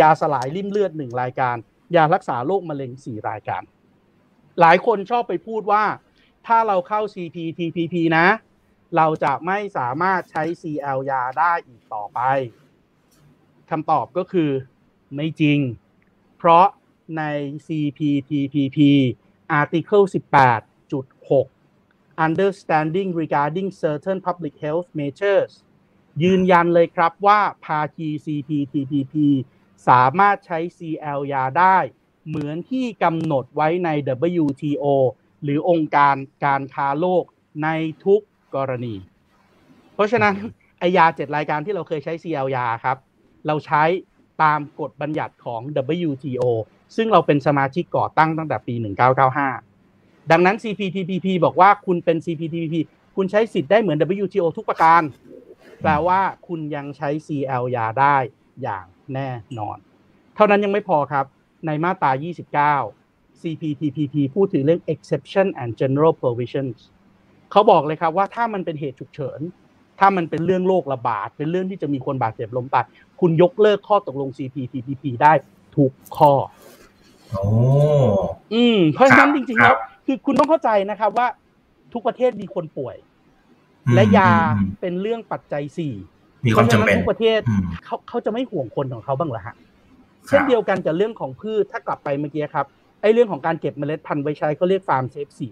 ยาสลายริ่มเลือด1รายการ ยารักษาโรคมะเร็ง4รายการ หลายคนชอบไปพูดว่า ถ้าเราเข้า CPTPP นะ เราจะไม่สามารถใช้ CL ยาได้อีกต่อไปคำตอบก็คือไม่จริง เพราะใน CPTPP Article 18.6 Understanding regarding certain public health measures ยืนยันเลยครับว่าภาคี CPTPP สามารถใช้ CL ยาได้ เหมือนที่กำหนดไว้ใน WTO หรือองค์การการค้าโลกในทุกกรณี เพราะฉะนั้นไอยาเจ็ดรายการที่เราเคยใช้ CL ยาครับ เราใช้ตามกฎบัญญัติของ WTO ซึ่งเราเป็นสมาชิกก่อตั้งตั้งแต่ปี 1995 ดังนั้น CPTPP บอกว่าคุณเป็น CPTPP คุณใช้สิทธิ์ได้เหมือน WTO ทุกประการ แปลว่าคุณยังใช้ CL ยาได้อย่างแน่นอน เท่านั้นยังไม่พอครับ ในมาตรา 29 CPTPP พูดถึงเรื่อง exception and general provisions เขาบอกเลยครับว่าถ้ามันเป็นเหตุฉุกเฉิน ถ้ามันเป็นเรื่องโรคระบาด เป็นเรื่องที่จะมีคนบาดเจ็บล้มตายคุณยกเลิกข้อตกลง CPTPP ได้ทุกข้อโอ้อืม เพราะฉะนั้นจริงๆแล้รัวบคือคุณต้องเข้าใจนะครับว่าทุกประเทศมีคนป่วย และยาเป็นเรื่องปัจจัยสี่มีความจำเป็นพระฉะนั้นทุกประเทศอืมเขาเขาจะไม่ห่วงคนของเขาบ้างเหรอฮะครับเช่นเดียวกันกับเรื่องของพืชถ้ากลับไปเมื่อกี้ครับไอ้เรื่องของการเก็บเมล็ดพันธุ์ไว้ใช้เขาเรียก farm-saved seed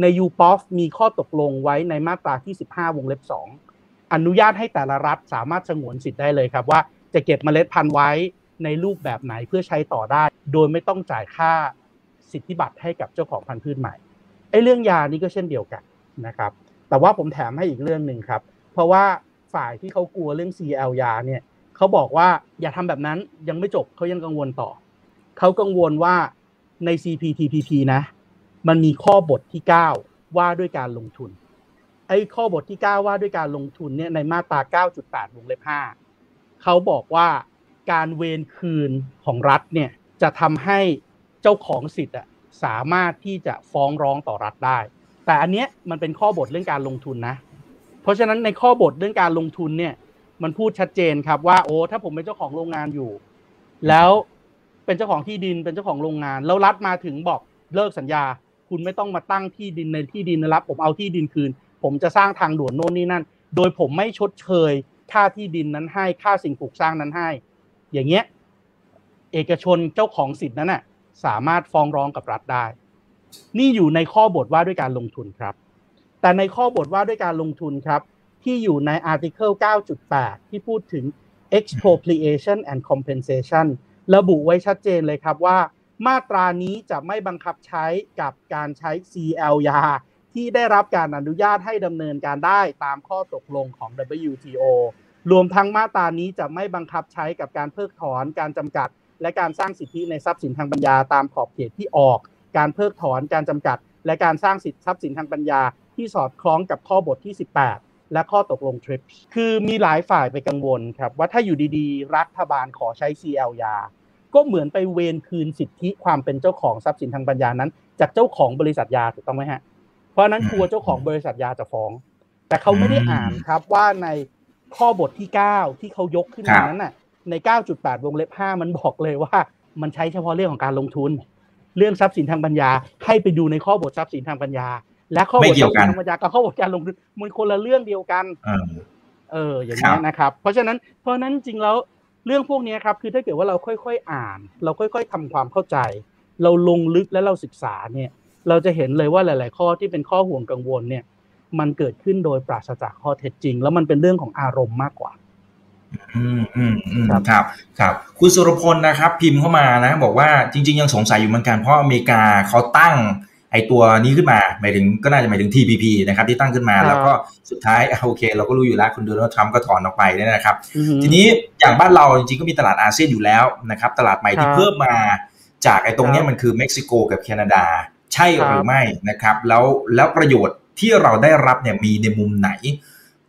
ใน UPOV มีข้อตกลงไว้ในมาตราที่ 15 วงเล็บ 2 อนุญาตให้แต่ละรัฐสามารถสงวนสิทธิ์ได้เลยครับ ว่าจะเก็บเมล็ดพันธุ์ไว้ในรูปแบบไหนเพื่อใช้ต่อได้ โดยไม่ต้องจ่ายค่าสิทธิบัตรให้กับเจ้าของพันธุ์พืชใหม่ไอ้เรื่องยานี้ก็เช่นเดียวกันนะครับ แต่ว่าผมแถมให้อีกเรื่องหนึ่งครับ เพราะว่าฝ่ายที่เขากลัวเรื่อง CL ยาเนี่ยเขาบอกว่าอย่าทำแบบนั้นยังไม่จบเขายังกังวลต่อ เขากังวลว่าใน CPTPP นะ มันมีข้อบทที่ 9 ว่าด้วยการลงทุน ไอ้ข้อบทที่ 9 ว่าด้วยการลงทุนเนี่ยในมาตรา 9.8 วงเล็บ 5 เขาบอกว่าการเวนคืนของรัฐเนี่ยจะทำให้เจ้าของสิทธิ์สามารถที่จะฟ้องร้องต่อรัฐได้ แต่อันเนี้ยมันเป็นข้อบทเรื่องการลงทุนนะ เพราะฉะนั้นในข้อบทเรื่องการลงทุนเนี่ย มันพูดชัดเจนครับว่าโอ้ถ้าผมเป็นเจ้าของโรงงานอยู่ แล้วเป็นเจ้าของที่ดินเป็นเจ้าของโรงงาน แล้วรัฐมาถึงบอกเลิกสัญญา คุณไม่ต้องมาตั้งที่ดินในที่ดินนะครับ ผมเอาที่ดินคืน ผมจะสร้างทางด่วนโน่นนี่นั่น โดยผมไม่ชดเชยค่าที่ดินนั้นให้ค่าสิ่งปลูกสร้างนั้นให้ อย่างเงี้ยเอกชนเจ้าของสิทธินั้นน่ะสามารถฟ้องร้องกับรัฐได้ นี่อยู่ในข้อบทว่าด้วยการลงทุนครับ แต่ในข้อบทว่าด้วยการลงทุนครับ ที่อยู่ใน Article 9.8 ที่พูดถึง expropriation and compensation ระบุไว้ชัดเจนเลยครับว่า มาตรานี้จะไม่บังคับใช้กับการใช้ CL ยาที่ได้รับการอนุญาตให้ดำเนินการได้ตามข้อตกลงของ WTO รวมทั้งมาตรานี้จะไม่บังคับใช้กับการเพิกถอน การจำกัด และการสร้างสิทธิในทรัพย์สินทางปัญญาตามขอบเขตที่ออก การเพิกถอนการจำกัด และการสร้างสิทธิทรัพย์สินทางปัญญา ที่สอดคล้องกับข้อบทที่ 18 และข้อตกลง TRIPS คือมีหลายฝ่ายไปกังวลครับว่าถ้าอยู่ดีๆ รัฐบาลขอใช้ CL ยาก็เหมือนไปเวนคืนสิทธิความเป็นเจ้าของทรัพย์สินทางปัญญานั้น จากเจ้าของบริษัทยาถูกต้องไหมฮะเพราะฉะนั้นกลัวเจ้าของบริษัทยาจะฟ้อง แต่เขาไม่ได้อ่านครับว่าในข้อบทที่ 9 ที่เขายกขึ้นมานั้นน่ะใน 9.8 วงเล็บ 5 มันบอกเลยว่า มันใช้เฉพาะเรื่องของการลงทุน เรื่องทรัพย์สินทางปัญญา ให้ไปดูในข้อบททรัพย์สินทางปัญญา และข้อบไม่ททเกี่รัยวพย์กัสินนทางปัญญากับข้อบทการลงทุนมันคนละเรื่องเดียวกันเออเอออย่างนี้ยนะครับ เพราะฉะนั้นเพราะฉะนั้นจริงแล้วเรื่องพวกนี้ครับคือถ้าเกิดว่าเราค่อยๆอ่าน เราค่อย ๆทำความเข้าใจ เราลงลึกและเราศึกษาเนี่ย เราจะเห็นเลยว่าหลาย ๆ ข้อที่เป็นข้อห่วงกังวลเนี่ย มันเกิดขึ้นโดยปราศจากข้อเท็จจริง แล้วมันเป็นเรื่องของอารมณ์มากกว่า อืมอืมอืมครับครับครับ คุณสุรพลนะครับ พิมพ์เข้ามานะ บอกว่าจริง ๆ ยังสงสัยอยู่เหมือนกันเพราะอเมริกาเขาตั้งไอตัวนี้ขึ้นมาหมายถึงก็น่าจะหมายถึง TPP นะครับที่ตั้งขึ้นมาแล้วก็สุดท้ายโอเค เราก็รู้อยู่แล้วคุณโดนัลด์ทรัมป์ก็ถอนออกไปเนี่ยนะครับ ทีนี้อย่างบ้านเราจริงๆก็มีตลาดอาเซียนอยู่แล้วนะครับ ตลาดใหม่ที่เพิ่มมาจากไอ้ตรงนี้มันคือเม็กซิโกกับแคนาดา ใช่หรือไม่นะครับ แล้วแล้วประโยชน์ที่เราได้รับเนี่ยมีในมุมไหน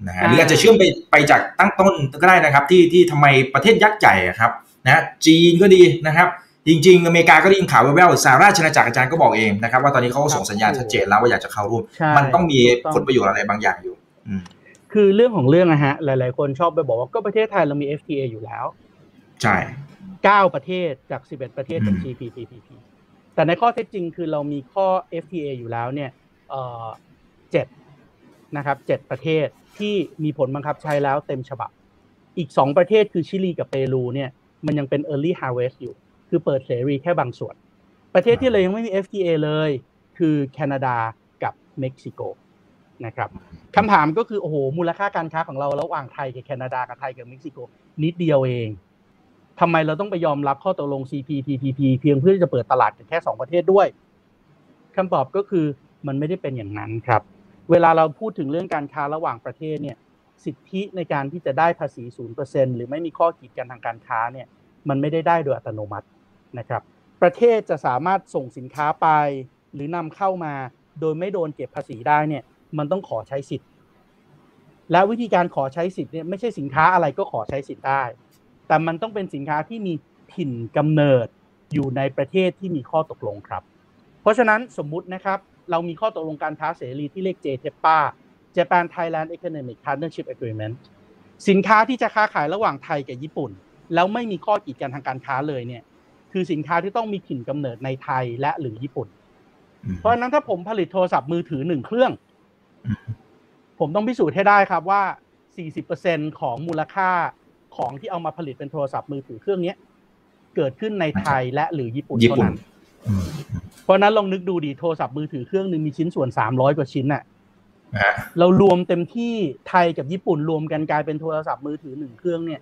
นะฮะหรืออาจจะเชื่อมไปไปจากตั้งต้นก็ได้นะครับ ที่ที่ทำไมประเทศยักษ์ใหญ่ครับนะจีนก็ดีนะครับจริงๆ อเมริกาก็ได้ยินข่าวแว่วๆสหราชอาณาจักรอาจารย์ก็บอกเองนะครับว่าตอนนี้เขาส่งสัญญาณชัดเจนแล้วว่าอยากจะเข้าร่วม มันต้องมีผลประโยชน์อะไรบางอย่างอยู่คือเรื่องของเรื่องนะฮะ หลายๆ คนชอบไปบอกว่าก็ประเทศไทยเรามี FTA อยู่แล้ว ใช่เก้าประเทศจากสิบเอ็ดประเทศจาก CPTPP แต่ในข้อเท็จจริงคือเรามีข้อ FTA อยู่แล้วเนี่ยเจ็ด นะครับเจ็ดประเทศที่มีผลบังคับใช้แล้วเต็มฉบับ อีกสองประเทศคือชิลีกับเปรูเนี่ยมันยังเป็น early harvest อยู่ คือเปิดเสรีแค่บางส่วน ประเทศที่เลยยังไม่มี FTA เลย คือแคนาดากับเม็กซิโกนะครับคำถามก็คือโอ้โหมูลค่าการค้าของเราระหว่างไทยกับแคนาดากับไทยกับเม็กซิโกนิดเดียวเองทำไมเราต้องไปยอมรับข้อตกลง CPTPP เพียงเพื่อจะเปิดตลาดแค่ 2 ประเทศด้วยคำตอบก็คือมันไม่ได้เป็นอย่างนั้นครับ เวลาเราพูดถึงเรื่องการค้าระหว่างประเทศเนี่ยสิทธิในการที่จะได้ภาษี0%หรือไม่มีข้อกีดกันทางการค้าเนี่ยมันไม่ได้ได้โดยอัตโนมัตินะครับ ประเทศจะสามารถส่งสินค้าไป หรือนำเข้ามาโดยไม่โดนเก็บภาษีได้เนี่ยมันต้องขอใช้สิทธิ์ และวิธีการขอใช้สิทธิ์เนี่ยไม่ใช่สินค้าอะไรก็ขอใช้สิทธิ์ได้ แต่มันต้องเป็นสินค้าที่มีถิ่นกำเนิดอยู่ในประเทศที่มีข้อตกลงครับ เพราะฉะนั้นสมมุตินะครับ เรามีข้อตกลงการค้าเสรีที่เรียก JTEPA Japan Thailand Economic Partnership Agreement สินค้าที่จะค้าขายระหว่างไทยกับญี่ปุ่น แล้วไม่มีข้อกีดกันทางการค้าเลยเนี่ย คือสินค้าที่ต้องมีถิ่นกำเนิดในไทยและหรือญี่ปุ่น เพราะฉะนั้นถ้าผมผลิตโทรศัพท์มือถือหนึ่งเครื่อง ผมต้องพิสูจน์ให้ได้ครับว่า 40%ของมูลค่าของที่เอามาผลิตเป็นโทรศัพท์มือถือเครื่องนี้เกิดขึ้นในไทยและหรือญี่ปุ่นเท่านั้น เพราะนั้นลองนึกดูดีโทรศัพท์มือถือเครื่องหนึ่งมีชิ้นส่วนสามร้อยกว่าชิ้นน่ะเรารวมเต็มที่ไทยกับญี่ปุ่นรวมกันกลายเป็นโทรศัพท์มือถือหนึ่งเครื่องเนี่ย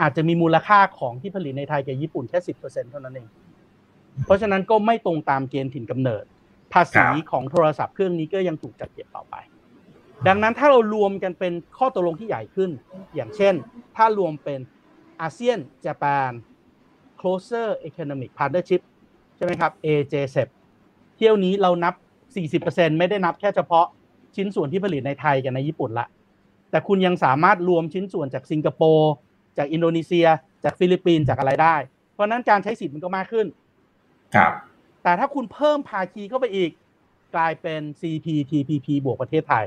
อาจจะมีมูลค่าของที่ผลิตในไทยกับญี่ปุ่นแค่สิบเปอร์เซ็นเท่านั้นเอง เพราะฉะนั้นก็ไม่ตรงตามเกณฑ์ถิ่นกำเนิด ภาษีของโทรศัพท์เครื่องนี้ก็ยังถูกจัดเก็บต่อไป ดังนั้นถ้าเรารวมกันเป็นข้อตกลงที่ใหญ่ขึ้น อย่างเช่น ถ้ารวมเป็นอาเซียนญี่ปุ่น closer economic partnership ใช่ไหมครับ AJCEP เที่ยวนี้เรานับ 40%ไม่ได้นับแค่เฉพาะชิ้นส่วนที่ผลิตในไทยกับในญี่ปุ่นละ แต่คุณยังสามารถรวมชิ้นส่วนจากสิงคโปร์จากอินโดนีเซีย จากฟิลิปปินส์จากอะไรได้ เพราะนั้นการใช้สิทธิ์มันก็มากขึ้น ครับ แต่ถ้าคุณเพิ่มภาคีเข้าไปอีก กลายเป็น CPTPP บวกประเทศไทย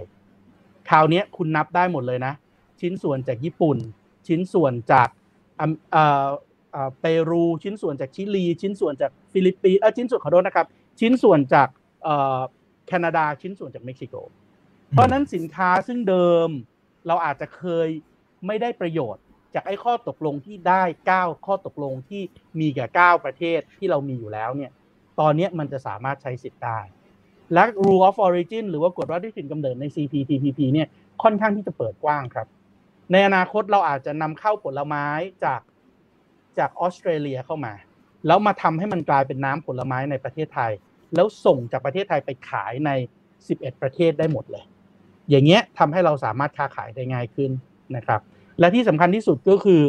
คราวนี้คุณนับได้หมดเลยนะ ชิ้นส่วนจากญี่ปุ่น ชิ้นส่วนจากเปรูชิ้นส่วนจากชิลี ชิ้นส่วนจากฟิลิปปินส์ชิ้นส่วนขอโทษนะครับ ชิ้นส่วนจากแคนาดาชิ้นส่วนจากเม็กซิโก เพราะนั้นสินค้าซึ่งเดิมเราอาจจะเคยไม่ได้ประโยชน์ จากไอ้ข้อตกลงที่ได้ 9 ข้อตกลงที่มีกับ 9 ประเทศที่เรามีอยู่แล้วเนี่ย ตอนนี้มันจะสามารถใช้สิทธิ์ได้ และ rule of origin หรือว่ากฎว่าด้วยถิ่นกำเนิดใน CPTPP เนี่ยค่อนข้างที่จะเปิดกว้างครับ ในอนาคตเราอาจจะนำเข้าผลไม้จากจากออสเตรเลียเข้ามา แล้วมาทำให้มันกลายเป็นน้ำผลไม้ในประเทศไทย แล้วส่งจากประเทศไทยไปขายใน 11 ประเทศได้หมดเลย อย่างเงี้ยทำให้เราสามารถค้าขายได้ง่ายขึ้นนะครับ และที่สำคัญที่สุดก็คือ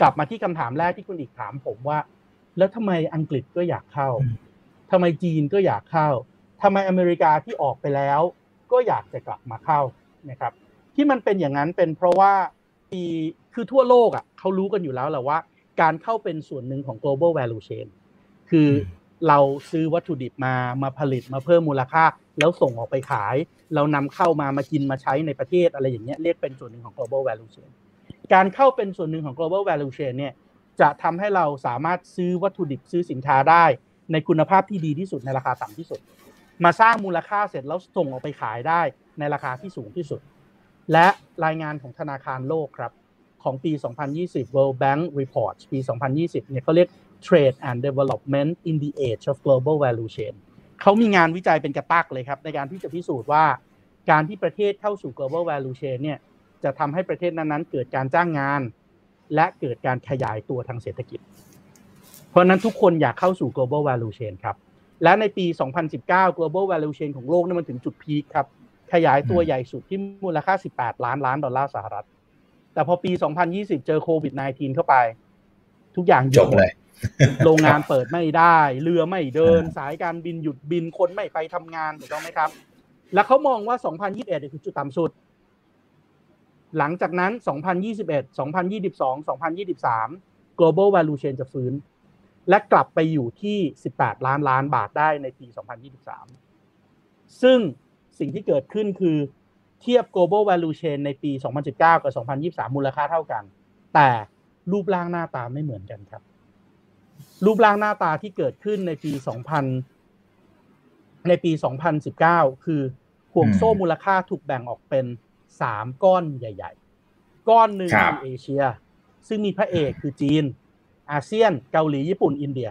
กลับมาที่คำถามแรกที่คุณอีกถามผมว่า แล้วทำไมอังกฤษก็อยากเข้าทำไมจีนก็อยากเข้าทำไมอเมริกาที่ออกไปแล้ว ก็อยากจะกลับมาเข้านะครับที่มันเป็นอย่างนั้นเป็นเพราะว่ามีคือทั่วโลกอะเขารู้กันอยู่แล้วแหละว่า การเข้าเป็นส่วนหนึ่งของ global value chain คือเราซื้อวัตถุดิบมามาผลิตมาเพิ่มมูลค่า แล้วส่งออกไปขาย เรานำเข้ามามากินมาใช้ในประเทศอะไรอย่างเงี้ยเรียกเป็นส่วนหนึ่งของ global value chain การเข้าเป็นส่วนหนึ่งของ global value chain เนี่ยจะทำให้เราสามารถซื้อวัตถุดิบซื้อสินค้าได้ ในคุณภาพที่ดีที่สุดในราคาต่ำที่สุด มาสร้างมูลค่าเสร็จแล้วส่งออกไปขายได้ในราคาที่สูงที่สุด และรายงานของธนาคารโลกครับ ของปี 2020 World Bank Report ปี 2020 เนี่ยเขาเรียก Trade and Development in the Age of Global Value Chain เขามีงานวิจัยเป็นกระตักเลยครับ ในการที่จะพิสูจน์ว่า การที่ประเทศเข้าสู่ global value chain เนี่ยจะทำให้ประเทศนั้นๆ เกิดการจ้างงาน และเกิดการขยายตัวทางเศรษฐกิจ เพราะนั้นทุกคนอยากเข้าสู่ global value chain ครับ และในปี 2019 global value chain ของโลกนี่มันถึงจุดพีคครับ ขยายตัวใหญ่สุดที่มูลค่า 18 ล้านล้านดอลลาร์สหรัฐ แต่พอปี 2020 เจอโควิด -19 เข้าไป ทุกอย่างหจยุดบหมเลดยโรงงานเปิดไม่ได้ เรือไม่เดินอ่าสายการบินหยุดบิน คนไม่ไปทำงานถูกต้องไหมครับ แล้วเขามองว่า 2021เนี่ยคือจุดต่ำสุด หลังจากนั้น 2021 2022 2023 global value chain จะฟื้น และกลับไปอยู่ที่ 18 ล้านล้านบาทได้ในปี 2023 ซึ่งสิ่งที่เกิดขึ้นคือ เทียบ global value chain ในปี 2019 กับ 2023 มูลค่าเท่ากัน แต่รูปร่างหน้าตาไม่เหมือนกันครับ รูปร่างหน้าตาที่เกิดขึ้นในปี 2000 ในปี 2019 คือห่วงโซ่อืมมูลค่าถูกแบ่งออกเป็น 3 ก้อนใหญ่ ๆ ก้อนหนึ่งครับคือเอเชีย ซึ่งมีพระเอกคือจีน อาเซียน เกาหลี ญี่ปุ่น อินเดีย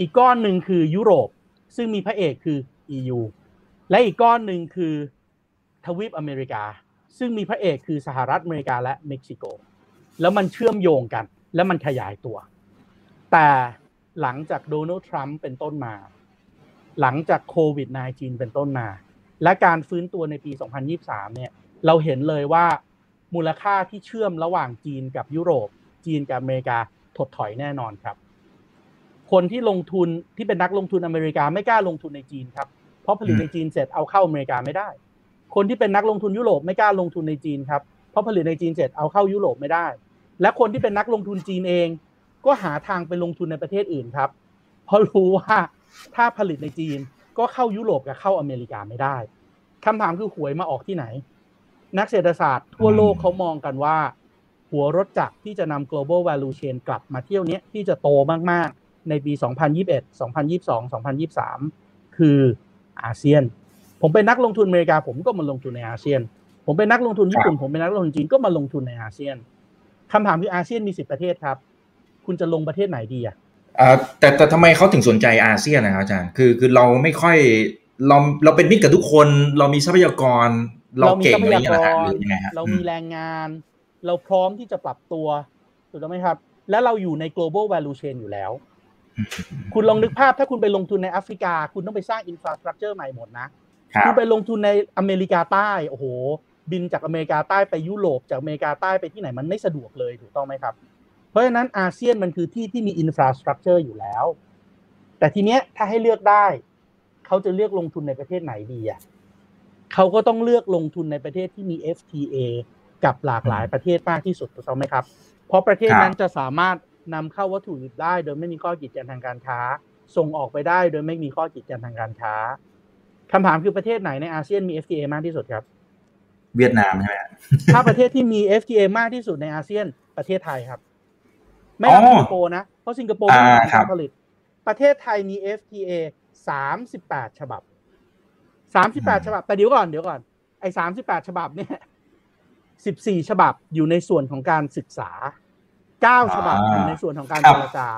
อีกก้อนหนึ่งคือยุโรป ซึ่งมีพระเอกคือ EU และอีกก้อนหนึ่งคือ ทวีปอเมริกา ซึ่งมีพระเอกคือสหรัฐอเมริกาและเม็กซิโก แล้วมันเชื่อมโยงกัน และมันขยายตัว แต่หลังจากโดนัลด์ทรัมป์เป็นต้นมา หลังจากโควิด -19 เป็นต้นมา และการฟื้นตัวในปี 2023 เนี่ยเราเห็นเลยว่ามูลค่าที่เชื่อมระหว่างจีนกับยุโรป จีนกับอเมริกาถดถอยแน่นอนครับ คนที่ลงทุนที่เป็นนักลงทุนอเมริกาไม่กล้าลงทุนในจีนครับ เพราะผลิตในจีนเสร็จเอาเข้าอเมริกาไม่ได้ คนที่เป็นนักลงทุนยุโรปไม่กล้าลงทุนในจีนครับเพราะผลิตในจีนเสร็จเอาเข้ายุโรปไม่ได้ และคนที่เป็นนักลงทุนจีนเอง ก็หาทางไปลงทุนในประเทศอื่นครับ เพราะรู้ว่าถ้าผลิตในจีนก็เข้ายุโรปกับเข้าอเมริกาไม่ได้คำถามคือหวยมาออกที่ไหน นักเศรษฐศาสตร์ทั่วโลกเขามองกันว่า หัวรถจักรที่จะนำ global value chain กลับมาเที่ยวนี้ที่จะโตมากๆในปี 2021 2022 2023 คืออาเซียน ผมเป็นนักลงทุนอเมริกาผมก็มาลงทุนในอาเซียน ผมเป็นนักลงทุนญี่ปุ่นผมเป็นนักลงทุนจีนก็มาลงทุนในอาเซียนคำถามคืออาเซียนมีสิบประเทศครับ คุณจะลงประเทศไหนดีอะอ่าแต่แต่ทำไมเขาถึงสนใจอาเซียนนะครับอาจารย์คือคือเราไม่ค่อยเราเราเป็นมิตรกับทุกคน เรามีทรัพยากร เรามีเก่งทรัพอะไรยาอย่างกเงี้ยนะฮะรหรือยังไงฮะเรามีแรงงาน เราพร้อมที่จะปรับตัวถูกต้องไหมครับ และเราอยู่ใน global value chain อยู่แล้วอืมคุณลองนึกภาพถ้าคุณไปลงทุนในแอฟริกา คุณต้องไปสร้างอินฟราสตรักเจอร์ใหม่หมดนะ ครับคุณไปลงทุนในอเมริกาใต้โอ้โห บินจากอเมริกาใต้ไปยุโรปจากอเมริกาใต้ไปที่ไหนมันไม่สะดวกเลยถูกต้องไหมครับ เพราะฉะนั้นอาเซียนมันคือที่ที่มี infrastructure อยู่แล้ว แต่ทีเนี้ยถ้าให้เลือกได้ เขาจะเลือกลงทุนในประเทศไหนดีอะเขาก็ต้องเลือกลงทุนในประเทศที่มี FTA กับหลากหลายประเทศมากที่สุดถูกต้องไหมครับ เพราะประเทศนั้นจะสามารถนำเข้าวัตถุดิบได้ โดยไม่มีข้อกีดกันทางการค้า ส่งออกไปได้โดยไม่มีข้อกีดกันทางการค้า คำถามคือประเทศไหนในอาเซียนมี FTA มากที่สุดครับ เวียดนามใช่ไหมฮะถ้าประเทศที่มี FTA มากที่สุดในอาเซียนประเทศไทยครับ ไม่อ๋นับอสิงคโปร์นะ เพราะสิงคโปร์ไม่มีอ่าครักาบรผลิต ประเทศไทยมี FTA สามสิบแปดฉบับสามสิบแปดฉบับ แต่เดี๋ยวก่อนเดี๋ยวก่อน ไอ้สามสิบแปดฉบับเนี่ยสิบสี่ฉบับอยู่ในส่วนของการศึกษาเก้าฉบับอยู่ในส่วนของการเจรจา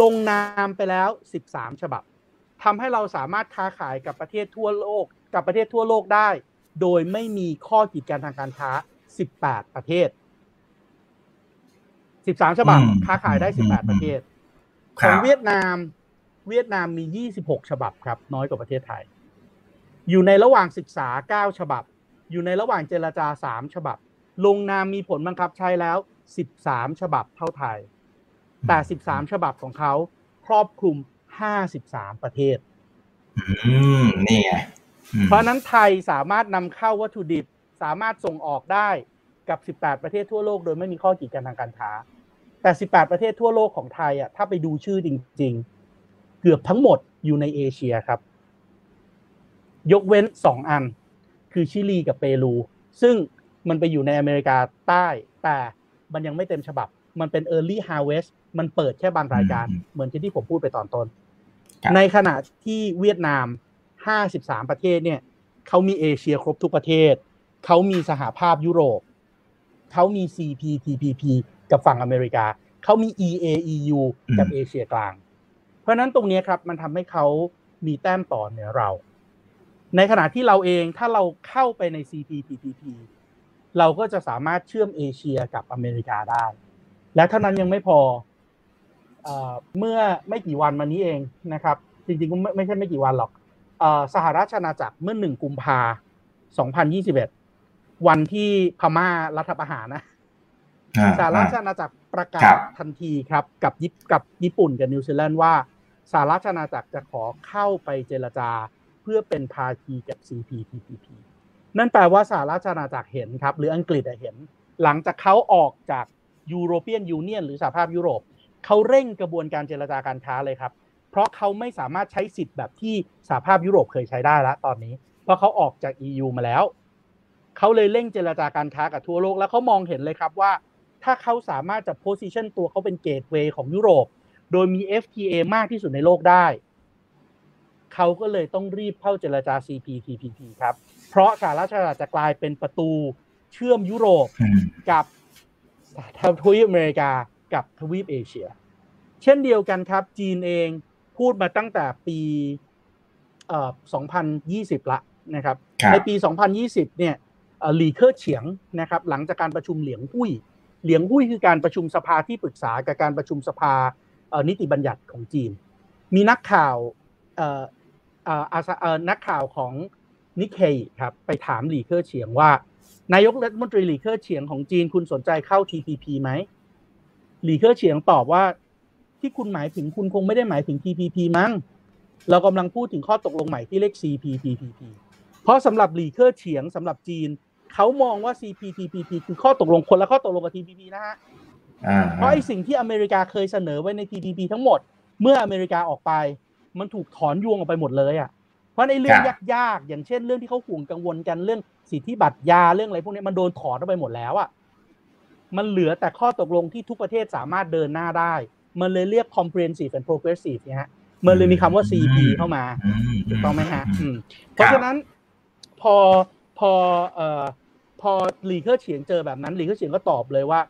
ลงนามไปแล้วสิบสามฉบับ ทำให้เราสามารถค้าขายกับประเทศทั่วโลก กับประเทศทั่วโลกได้ โดยไม่มีข้อกีดกันทางการค้า 18 ประเทศ 13 ฉบับอืมค้าขายได้อืม18 ประเทศคขอรังบเวียดนาม เวียดนามมี 26 ฉบับครับ น้อยกว่าประเทศไทย อยู่ในระหว่างศึกษา 9 ฉบับ อยู่ในระหว่างเจรจา 3 ฉบับ ลงนามมีผลบังคับใช้แล้ว 13 ฉบับเท่าไทย แต่ 13 ฉบับของเขาครอบคลุม 53ประเทศ อืมนี่ไงอืมเพราะฉะนั้นไทยสามารถนำเข้าวัตถุดิบสามารถส่งออกได้กับ 18 ประเทศทั่วโลกโดยไม่มีข้อกีดกันทางการค้า แต่ 18 ประเทศทั่วโลกของไทยอะถ้าไปดูชื่อจริง ๆ เกือบทั้งหมดอยู่ในเอเชียครับ ยกเว้น 2 อัน คือชิลีกับเปรู ซึ่งมันไปอยู่ในอเมริกาใต้ แต่มันยังไม่เต็มฉบับ มันเป็น Early Harvest มันเปิดแค่บางรายการอืมเหมือนที่ผมพูดไปตอนต้นครับ ในขณะที่เวียดนาม 53 ประเทศเนี่ยเขามีเอเชียครบทุกประเทศ เขามีสหภาพยุโรป เขามี CPTPP กับฝั่งอเมริกา เขามี EAEU กับอืมเอเชียกลาง เพราะฉะนั้นตรงเนี้ยครับมันทำให้เขามีแต้มต่อเหนือเรา ในขณะที่เราเองถ้าเราเข้าไปใน CPTPP เราก็จะสามารถเชื่อมเอเชียกับอเมริกาได้ และเท่านั้นยังไม่พอ เออเมื่อไม่กี่วันมานี้เองนะครับ จริงๆก็ไม่ไม่ใช่ไม่กี่วันหรอกสหราชอาณาจักรเมื่อหนึ่งกุมภา2021 วันที่พม่ารัฐประหารนะสหราชอาณาจักรประกาศทันทีครับ กับยิปกับญี่ปุ่นกับนิวซีแลนด์ว่าสหราชอาณาจักรจะขอเข้าไปเจรจาเพื่อเป็นภาคีกับ CPTPP นั่นแปลว่าสหราชอาณาจักรเห็นครับ หรืออังกฤษเห็น หลังจากเขาออกจากยูโรเปียนยูเนียนหรือสหภาพยุโรป เขาเร่งกระบวนการเจรจาการค้าเลยครับ เพราะเขาไม่สามารถใช้สิทธิ์แบบที่สหภาพยุโรปเคยใช้ได้แล้วตอนนี้ เพราะเขาออกจาก EU มาแล้ว เขาเลยเร่งเจรจาการค้ากับทั่วโลก แล้วเขามองเห็นเลยครับว่า ถ้าเขาสามารถจะโพสิชันตัวเขาเป็นเกตเวย์ของยุโรป โดยมี FTA มากที่สุดในโลกได้ เขาก็เลยต้องรีบเข้าเจรจา CPTPP ครับ เพราะสหรัฐอาณาจักรจะกลายเป็นประตูเชื่อมยุโรปกับทวีปอเมริกา กับทวีปเอเชีย เช่นเดียวกันครับ จีนเองพูดมาตั้งแต่ปีเอ่อ2020 ละนะครับ ในปี 2020 เนี่ยหลี่เค่อเฉียงนะครับ หลังจากการประชุม两会 两会 คือการประชุมสภาที่ปรึกษากับการประชุมสภานิติบัญญัติของจีน มีนักข่าวอานักข่าวของนิเคยครับไปถามหลี่เค่อเฉียงว่า นายกรัฐมนตรีหลี่เค่อเฉียงของจีนคุณสนใจเข้า TPP ไหม หลี่เค่อเฉียงตอบว่า ที่คุณหมายถึงคุณคงไม่ได้หมายถึง TPP มั้งเรากำลังพูดถึงข้อตกลงใหม่ที่เรียก CPTPP เพราะสำหรับหลีเคอร์เฉียงสำหรับจีนเขามองว่า CPTPP คือข้อตกลงคนละข้อตกลงกับ TPP นะฮะเพราะไอ้สิ่งที่อเมริกาเคยเสนอไว้ใน TPP ทั้งหมด เมื่ออเมริกาออกไป มันถูกถอนยวงออกไปหมดเลยอะเพราะในเรื่องยากๆอย่างเช่น เรื่องที่เขาห่วงกังวลกันเรื่องสิทธิบัตรยาเรื่องอะไรพวกนี้มันโดนถอนออกไปหมดแล้วอะ มันเหลือแต่ข้อตกลงที่ทุกประเทศสามารถเดินหน้าได้ มันเลยเรียก comprehensive and progressive เนี่ยฮะมันเลยมีคำว่า CP เข้ามาถูกต้องไหมฮะเพราะฉะนั้นพอพอเอ่อพอหลี่เค่อเฉียงเจอแบบนั้นหลี่เค่อเฉียงก็ตอบเลยว่า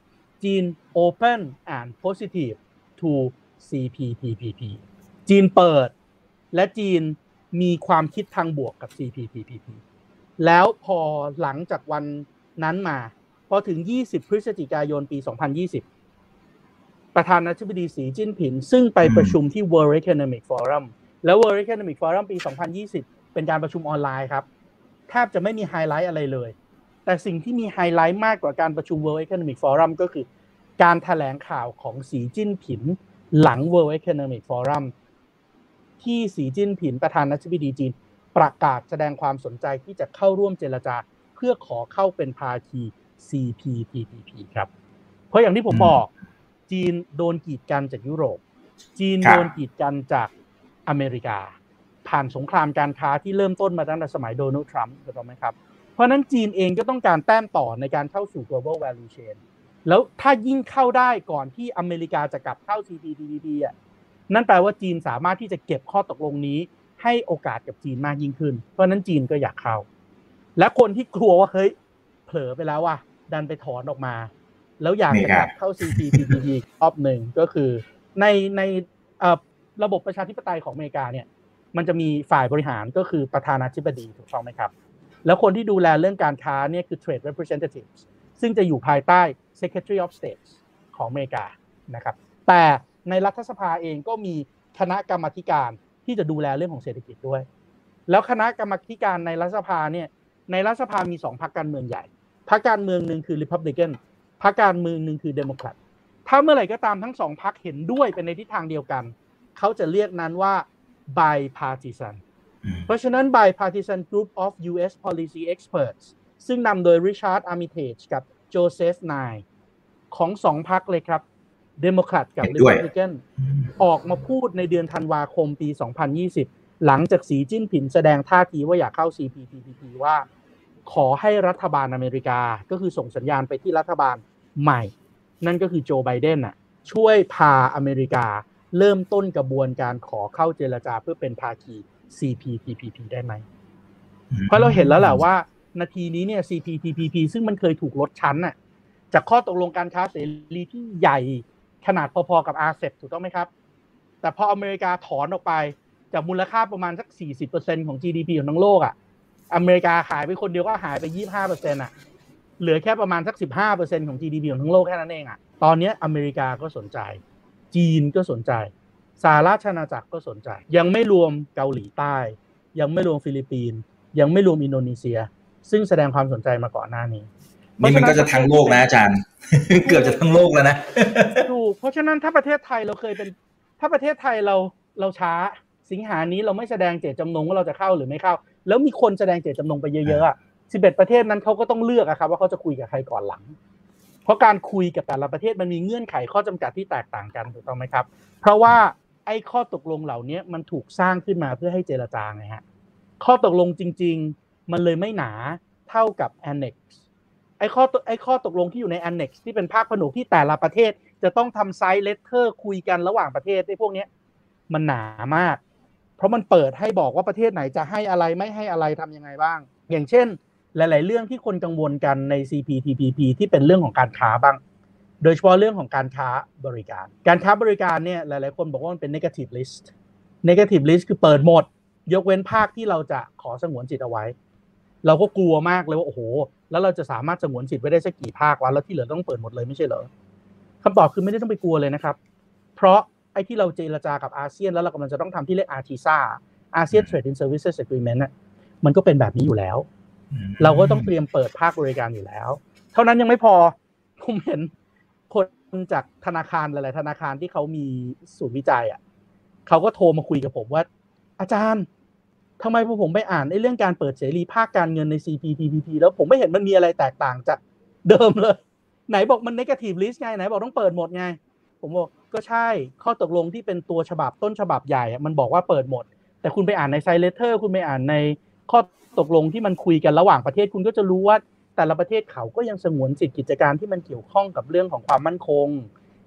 จีน open and positive to CPTPP จีนเปิด และจีนมีความคิดทางบวกกับ CPTPP แล้วพอหลังจากวันนั้นมา พอถึง 20 พฤศจิกายนปี 2020 ประธานาธิบดีสีจิ้นผินซึ่งไปประชุมที่ World Economic Forum แล้ว World Economic Forum ปี 2020 เป็นการประชุมออนไลน์ครับ แทบจะไม่มีไฮไลท์อะไรเลย แต่สิ่งที่มีไฮไลท์มากกว่าการประชุม World Economic Forum ก็คือ การถแถลงข่าวของสีจิ้นผินหลัง World Economic Forum ที่สีจิ้นผินประธานาธิบดีจีน ประกาศแสดงความสนใจที่จะเข้าร่วมเจรจา เพื่อขอเข้าเป็นภาคี CPTPP ครับ เพราะอย่างที่ผมบอกจีนโดนกีดกันจากยุโรป จีนโดนกีดกันจากอเมริกา ผ่านสงครามการค้าที่เริ่มต้นมาตั้งแต่สมัยโดนัลด์ทรัมป์ถูกต้องไหมครับ เพราะนั้นจีนเองก็ต้องการแต้มต่อในการเข้าสู่ global value chain แล้วถ้ายิ่งเข้าได้ก่อนที่อเมริกาจะกลับเข้า CPTPP อะนั่นแปลว่าจีนสามารถที่จะเก็บข้อตกลงนี้ ให้โอกาสกับจีนมากยิ่งขึ้น เพราะนั้นจีนก็อยากเข้า และคนที่กลัวว่าเฮ้ยเผลอไปแล้วว่ะ ดันไปถอนออกมา แล้วอยากจะกลับเข้า CPTPP รอบหนึ่งก็คือในในระบบประชาธิปไตยของอเมริกาเนี่ย มันจะมีฝ่ายบริหารก็คือประธานาธิบดีถูกต้องไหมครับ แล้วคนที่ดูแลเรื่องการค้าเนี่ยคือ trade representatives ซึ่งจะอยู่ภายใต้ secretary of state ของอเมริกานะครับ แต่ในรัฐสภาเองก็มีคณะกรรมการที่จะดูแลเรื่องของเศรษฐกิจด้วย แล้วคณะกรรมการในรัฐสภาเนี่ยในรัฐสภามีสองพรรคการเมืองใหญ่ พรรคการเมืองหนึ่งคือ Republican พรรคการเมืองหนึ่งคือ Democrat ถ้าเมื่อไหร่ก็ตามทั้งสองพรรคเห็นด้วยเป็นในทิศทางเดียวกัน เขาจะเรียกนั้นว่า bipartisan เพราะฉะนั้น bipartisan group of U.S. policy experts ซึ่งนำโดย Richard Armitage กับ Joseph Nye ของสองพรรคเลยครับ Democrat กับ Republican ออกมาพูดในเดือนธันวาคมปี 2020 หลังจากสีจิ้นผินแสดงท่าทีว่าอยากเข้า CPTPP ว่า ขอให้รัฐบาลอเมริกาก็คือส่งสัญญาณไปที่รัฐบาลใหม่ นั่นก็คือโจไบเดนน่ะช่วยพาอเมริกาเริ่มต้นกระบวนการขอเข้าเจรจาเพื่อเป็นภาคี CPTPP ได้ไหม เพราะเราเห็นแล้วแหละว่า นาทีนี้เนี่ย CPTPP ซึ่งมันเคยถูกลดชั้นน่ะจากข้อตกลงการค้าเสรีที่ใหญ่ขนาดพอๆกับอาเซถูกต้องไหมครับ แต่พออเมริกาถอนออกไปจากมูลค่าประมาณสัก 40%ของ GDP ของทั้งโลกอะ อเมริกาขายไปคนเดียวก็หายไปยี่ห้าเปอร์เซ็นต์อะเหลือแค่ประมาณสักสิบห้าเปอร์เซ็นของ GDP ของทั้งโลกแค่นั้นเองอะตอนนี้อเมริกาก็สนใจ จีนก็สนใจสหราชอาณาจักรก็สนใจ ยังไม่รวมเกาหลีใต้ ยังไม่รวมฟิลิปปินส์ยังไม่รวมอินโดนีเซีย ซึ่งแสดงความสนใจมาก่อนหน้านี้นี่มันก็จะทั้งโลกนะอาจารย์ เกือบจะทั้งโลกแล้วนะถูกเพราะฉะนั้นถ้าประเทศไทยเราเคยเป็น ถ้าประเทศไทยเราเราช้า สิงหานี้เราไม่แสดงเจตจำนงว่าเราจะเข้าหรือไม่เข้า แล้วมีคนแสดงเจตจำนงไปเยอะๆอะสิบเอ็ดประเทศนั้นเขาก็ต้องเลือกอะครับว่าเขาจะคุยกับใครก่อนหลัง เพราะการคุยกับแต่ละประเทศมันมีเงื่อนไขข้อจำกัดที่แตกต่างกันถูกต้องไหมครับ เพราะว่าไอ้ข้อตกลงเหล่านี้มันถูกสร้างขึ้นมาเพื่อให้เจรจาไงฮะข้อตกลงจริง ๆ มันเลยไม่หนาเท่ากับ annex ไอ้ข้อไอ้ข้อตกลงที่อยู่ใน annex ที่เป็นภาคผนวกที่แต่ละประเทศ จะต้องทำ side letter คุยกันระหว่างประเทศไอ้พวกนี้มันหนามาก เพราะมันเปิดให้บอกว่าประเทศไหนจะให้อะไรไม่ให้อะไรทำยังไงบ้าง อย่างเช่น หลาย ๆ เรื่องที่คนกังวลกันใน CPTPP ที่เป็นเรื่องของการค้าบ้าง โดยเฉพาะเรื่องของการค้าบริการ การค้าบริการเนี่ยหลาย ๆ คนบอกว่ามันเป็น negative list negative list คือเปิดหมด ยกเว้นภาคที่เราจะขอสงวนสิทธิ์เอาไว้ เราก็กลัวมากเลยว่าโอ้โห แล้วเราจะสามารถสงวนสิทธิ์ไว้ได้สักกี่ภาควะแล้วที่เหลือต้องเปิดหมดเลยไม่ใช่เหรอคำตอบคือไม่ได้ต้องไปกลัวเลยนะครับ เพราะ ไอ้ที่เราเจรจากับอาเซียนแล้วเรากำลังจะต้องทำที่เรียก ARTISA ASEAN Trade and Services Agreement น่ะมันก็เป็นแบบนี้อยู่แล้ว เราก็ต้องเตรียมเปิดภาคบริการอยู่แล้ว เท่านั้นยังไม่พอผมเห็นคนจากธนาคารหลายๆธนาคารที่เขามีศูนย์วิจัยอะเขาก็โทรมาคุยกับผมว่า อาจารย์ทำไมพอผมไปอ่านไอ้เรื่องการเปิดเสรีภาคการเงินใน CPTPP แล้วผมไม่เห็นมันมีอะไรแตกต่างจากเดิมเลย ไหนบอกมัน negative list ไงไหนบอกต้องเปิดหมดไง ผมบอก ก็ใช่ข้อตกลงที่เป็นตัวฉบับต้นฉบับใหญ่ มันบอกว่าเปิดหมด แต่คุณไปอ่านใน side letter คุณไปอ่านในข้อตกลงที่มันคุยกันระหว่างประเทศคุณก็จะรู้ว่าแต่ละประเทศเขาก็ยังสงวนสิทธิกิจการที่มันเกี่ยวข้องกับเรื่องของความมั่นคง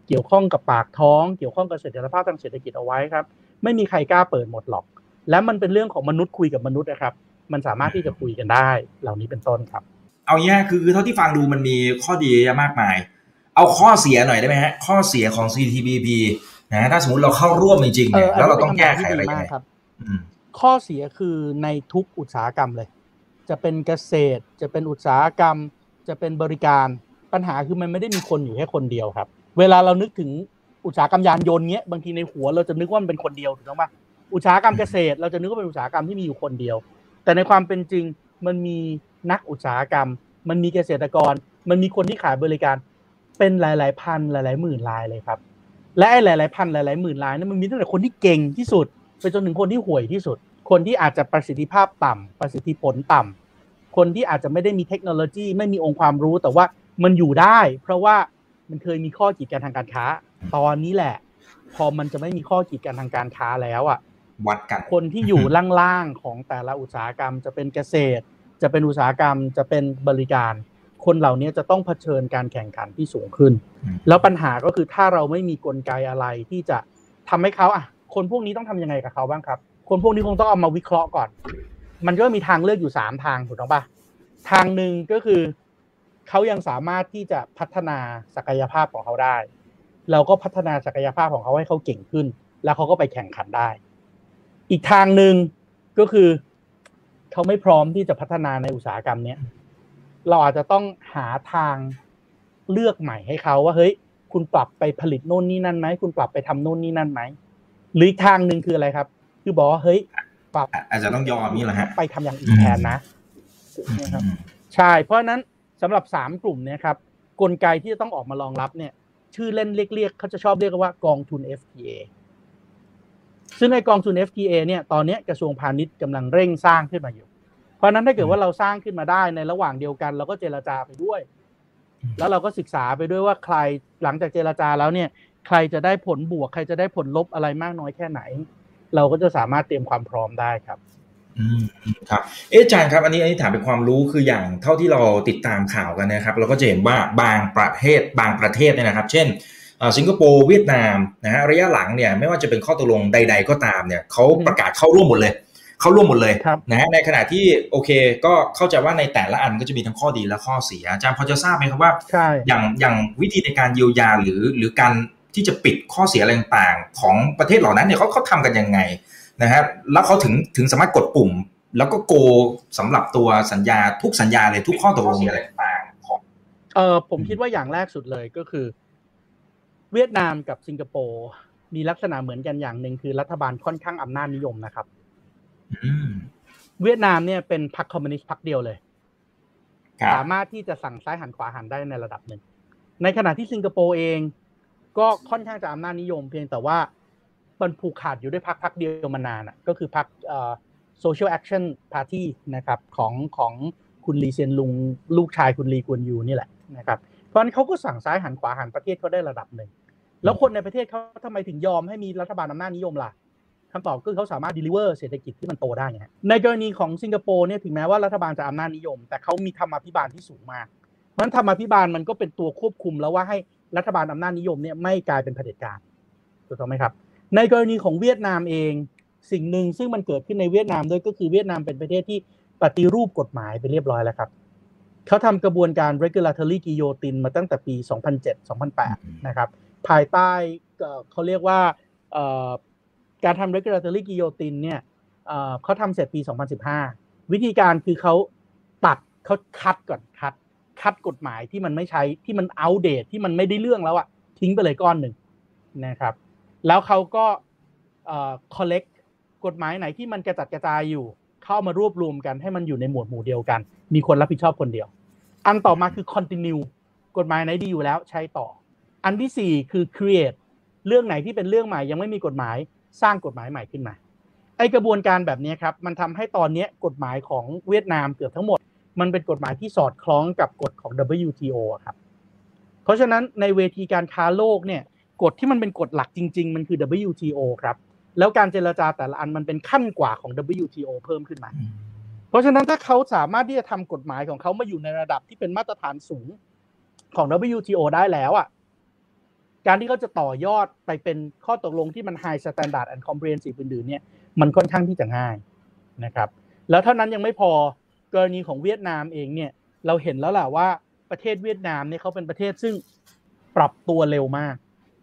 เกี่ยวข้องกับปากท้อง เกี่ยวข้องกับเสถียรภาพทางเศรษฐกิจเอาไว้ครับ ไม่มีใครกล้าเปิดหมดหรอก และมันเป็นเรื่องของมนุษย์คุยกับมนุษย์นะครับ มันสามารถที่จะคุยกันได้ เหล่านี้เป็นต้นครับ เอางี้คือเท่าที่ฟังดูมันมีข้อดีอะมากมาย เอาข้อเสียหน่อยได้ไหมฮะ ข้อเสียของ CTBP นะถ้าสมมติเราเข้าร่วมจริงๆเนี่ยแล้วเราต้องแก้ไขอะไรยังไงครับข้อเสียคือในทุกอุตสาหกรรมเลย จะเป็นเกษตร จะเป็นอุตสาหกรรม จะเป็นบริการปัญหาคือมันไม่ได้มีคนอยู่แค่คนเดียวครับ เวลาเรานึกถึงอุตสาหกรรมยานยนต์เงี้ยบางทีในหัวเราจะนึกว่ามันเป็นคนเดียวถูกต้องปะอุตสาหกรรมเกษตร เราจะนึกว่าเป็นอุตสาหกรรมที่มีอยู่คนเดียว แต่ในความเป็นจริงมันมีนักอุตสาหกรรม มันมีเกษตรกร มันมีคนที่ขายบริการ เป็นหลาย ๆ พันหลาย ๆ หมื่นรายเลยครับ และไอ้หลาย ๆ พันหลาย ๆ หมื่นรายนั้นมันมีตั้งแต่คนที่เก่งที่สุดไปจนถึงคนที่ห่วยที่สุด คนที่อาจจะประสิทธิภาพต่ำประสิทธิผลต่ำคนที่อาจจะไม่ได้มีเทคโนโลยี ไม่มีองค์ความรู้ แต่ว่ามันอยู่ได้ เพราะว่ามันเคยมีข้อกีดกันทางการค้า ตอนนี้แหละ พอมันจะไม่มีข้อกีดกันทางการค้าแล้วอะวัดกันคนที่อยู่ล่างๆของแต่ละอุตสาหกรรม จะเป็นเกษตร จะเป็นอุตสาหกรรมจะเป็นบริการ คนเหล่านี้จะต้องเผชิญการแข่งขันที่สูงขึ้น แล้วปัญหาก็คือถ้าเราไม่มีกลไกอะไรที่จะทำให้เขาอะ คนพวกนี้ต้องทำยังไงกับเขาบ้างครับ คนพวกนี้คงต้องเอามาวิเคราะห์ก่อน มันก็มีทางเลือกอยู่สามทางถูกต้องปะทางหนึ่งก็คือเขายังสามารถที่จะพัฒนาศักยภาพของเขาได้ เราก็พัฒนาศักยภาพของเขาให้เขาเก่งขึ้น แล้วเขาก็ไปแข่งขันได้ อีกทางหนึ่งก็คือเขาไม่พร้อมที่จะพัฒนาในอุตสาหกรรมเนี้ย เราอาจจะต้องหาทางเลือกใหม่ให้เขาว่าเฮ้ย คุณปรับไปผลิตโน่นนี่นั่นไหมคุณปรับไปทำโน่นนี่นั่นไหมหรืออีกทางหนึ่งคืออะไรครับ คือบอกว่าเฮ้ยปรับอาจจะต้องยอมนี่แหละฮะไปทำอย่างอื่นแทนนะนะครับใช่เพราะฉะนั้นสำหรับสามกลุ่มเนี่ยครับกลไกที่จะต้องออกมารองรับเนี่ย ชื่อเล่นเรียกๆเขาจะชอบเรียกว่ากองทุน FTA ซึ่งในกองทุน FTA เนี่ยตอนนี้กระทรวงพาณิชย์กำลังเร่งสร้างขึ้นมาอยู่เพ ราะนั้นถ้าเกิดว่าเราสร้างขึ้นมาได้ในระหว่างเดียวกัน เราก็เจรจาไปด้วย แล้วเราก็ศึกษาไปด้วยว่าใครหลังจากเจรจาแล้วเนี่ย ใครจะได้ผลบวก ใครจะได้ผลลบอะไรมากน้อยแค่ไหน เราก็จะสามารถเตรียมความพร้อมได้ครับอืมครับเอ๊ะอาจารย์ครับ อันนี้อันนี้ถามเป็นความรู้คืออย่างเท่าที่เราติดตามข่าวกันนะครับ เราก็จะเห็นว่าบางประเทศบางประเทศเนี่ยนะครับ เช่นสิงคโปร์เวียดนามนะฮะระยะหลังเนี่ยไม่ว่าจะเป็นข้อตกลงใด ๆ ก็ตามเนี่ยเขาประกาศเข้าร่วมหมดเลย เข้าร่วมหมดเลยนะฮะในขณะที่โอเค ก็เข้าใจว่าในแต่ละอันก็จะมีทั้งข้อดีและข้อเสียอาจารย์พอจะทราบไหมครับว่าอย่างอย่างวิธีในการเยียวยาหรือหรือการที่จะปิดข้อเสียอะไรต่างๆ ของประเทศเหล่านั้นเนี่ยเขาเขาทำกันยังไงนะฮะแล้วเขาถึงถึงสามารถกดปุ่ม แล้วก็โกสำหรับตัวสัญญาทุกสัญญาเลยทุกข้อตกลงอะไรต่างๆของเออผมคิดว่าอย่างแรกสุดเลยก็คือ เวียดนามกับสิงคโปร์มีลักษณะเหมือนกันอย่างหนึ่งคือรัฐบาลค่อนข้างอำนาจนิยมนะครับอืม เวียดนามเนี่ยเป็นพรรคคอมมิวนิสต์พรรคเดียวเลยครับสามารถที่จะสั่งซ้ายหันขวาหันได้ในระดับหนึ่ง ในขณะที่สิงคโปร์เอง ก็ค่อนข้างจะอำนาจนิยมเพียงแต่ว่ามันผูกขาดอยู่ด้วยพรรคพรรคเดียวมานานอะ ก็คือพรรคเอ่อ Social Action Party นะครับของของคุณลีเซียนลุงลูกชายคุณลีกวนยูนี่แหละนะครับ เพราะฉะนั้นเขาก็สั่งซ้ายหันขวาหันประเทศเขาได้ระดับหนึ่ง แล้วคนในประเทศเขาทำไมถึงยอมให้มีรัฐบาลอำนาจนิยมล่ะ คำตอบก็คือเขาสามารถ deliver เศรษฐกิจที่มันโตได้ไงฮะในกรณีของสิงคโปร์เนี่ยถึงแม้ว่ารัฐบาลจะอำนาจนิยม แต่เขามีธรรมาภิบาลที่สูงมากเพราะฉะนั้นธรรมาภิบาลมันก็เป็นตัวควบคุมแล้วว่าให้รัฐบาลอำนาจนิยมเนี่ยไม่กลายเป็นเผด็จการถูกต้องไหมครับ ในกรณีของเวียดนามเอง สิ่งหนึ่งซึ่งมันเกิดขึ้นในเวียดนามด้วยก็คือเวียดนามเป็นประเทศที่ปฏิรูปกฎหมายไปเรียบร้อยแล้วครับเขาทำกระบวนการ regulatory guillotine มาตั้งแต่ปี 2007-2008 นะครับ ภายใต้เขาเรียกว่า การทำ regulatory guillotine เนี่ยเขาทำเสร็จปี 2015 วิธีการคือเขาตัดเขาคัดก่อนคัด คัดกฎหมายที่มันไม่ใช้ที่มันอัปเดตที่มันไม่ได้เรื่องแล้วอะทิ้งไปเลยก้อนหนึ่งนะครับ แล้วเขาก็ collect กฎหมายไหนที่มันกระจัดกระจายอยู่ เข้ามารวบรวมกันให้มันอยู่ในหมวดหมู่เดียวกัน มีคนรับผิดชอบคนเดียว อันต่อมาคือ continue กฎหมายไหนดีอยู่แล้วใช้ต่อ อันที่สี่คือ create เรื่องไหนที่เป็นเรื่องใหม่ยังไม่มีกฎหมาย สร้างกฎหมายใหม่ขึ้นมาไอกระบวนการแบบนี้ครับมันทำให้ตอนนี้กฎหมายของเวียดนามเกือบทั้งหมด มันเป็นกฎหมายที่สอดคล้องกับกฎของ WTO ครับเพราะฉะนั้นในเวทีการค้าโลกเนี่ยกฎที่มันเป็นกฎหลักจริง ๆ มันคือ WTO ครับแล้วการเจรจาแต่ละอันมันเป็นขั้นกว่าของ WTO เพิ่มขึ้นมา เพราะฉะนั้นถ้าเขาสามารถที่จะทำกฎหมายของเขามาอยู่ในระดับที่เป็นมาตรฐานสูงของ WTO ได้แล้วอะ การที่เขาจะต่อยอดไปเป็นข้อตกลงที่มัน High Standard and Comprehensive อื่นๆเนี่ยมันค่อนข้างที่จะง่ายนะครับแล้วเท่านั้นยังไม่พอกรณีของเวียดนามเองเนี่ยเราเห็นแล้วแหละว่าประเทศเวียดนามเนี่ยเขาเป็นประเทศซึ่งปรับตัวเร็วมาก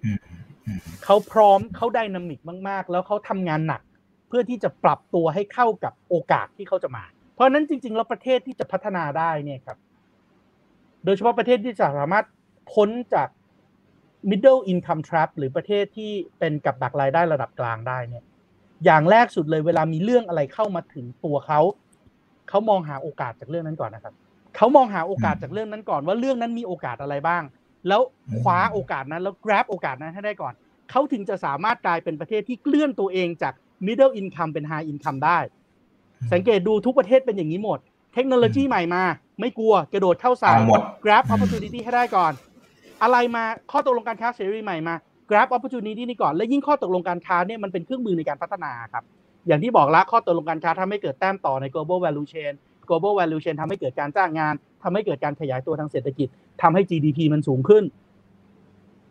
อืมอืมเขาพร้อมเขาไดนามิกมากๆ แล้วเขาทำงานหนัก เพื่อที่จะปรับตัวให้เข้ากับโอกาสที่เขาจะมา เพราะฉะนั้นจริง ๆ แล้วประเทศที่จะพัฒนาได้เนี่ยครับ โดยเฉพาะประเทศที่จะสามารถพ้นจาก middle income trap หรือประเทศที่เป็นกับดักรายได้ระดับกลางได้เนี่ย อย่างแรกสุดเลยเวลามีเรื่องอะไรเข้ามาถึงตัวเขาเขามองหาโอกาสจากเรื่องนั้นก่อนนะครับเขามองหาโอกาสจากเรื่องนั้นก่อน ว่าเรื่องนั้นมีโอกาสอะไรบ้าง แล้วคว้าโอกาสนั้นแล้ว grab โอกาสนั้นให้ได้ก่อนเขาถึงจะสามารถกลายเป็นประเทศที่เคลื่อนตัวเองจาก middle income เป็น high income ได้ สังเกตดูทุกประเทศเป็นอย่างนี้หมด เทคโนโลยีใหม่มา ไม่กลัวกระโดดเข้าใส่เอาหมด grab อืม opportunity ให้ได้ก่อน อะไรมาข้อตกลงการค้าเสรีใหม่มา grab opportunity นี่ก่อน และยิ่งข้อตกลงการค้าเนี่ยมันเป็นเครื่องมือในการพัฒนาครับ อย่างที่บอกละข้อตกลงการค้าทำให้เกิดแต้มต่อใน global value chain global value chain ทำให้เกิดการจ้างงานทำให้เกิดการขยายตัวทางเศรษฐกิจทำให้ GDP มันสูงขึ้น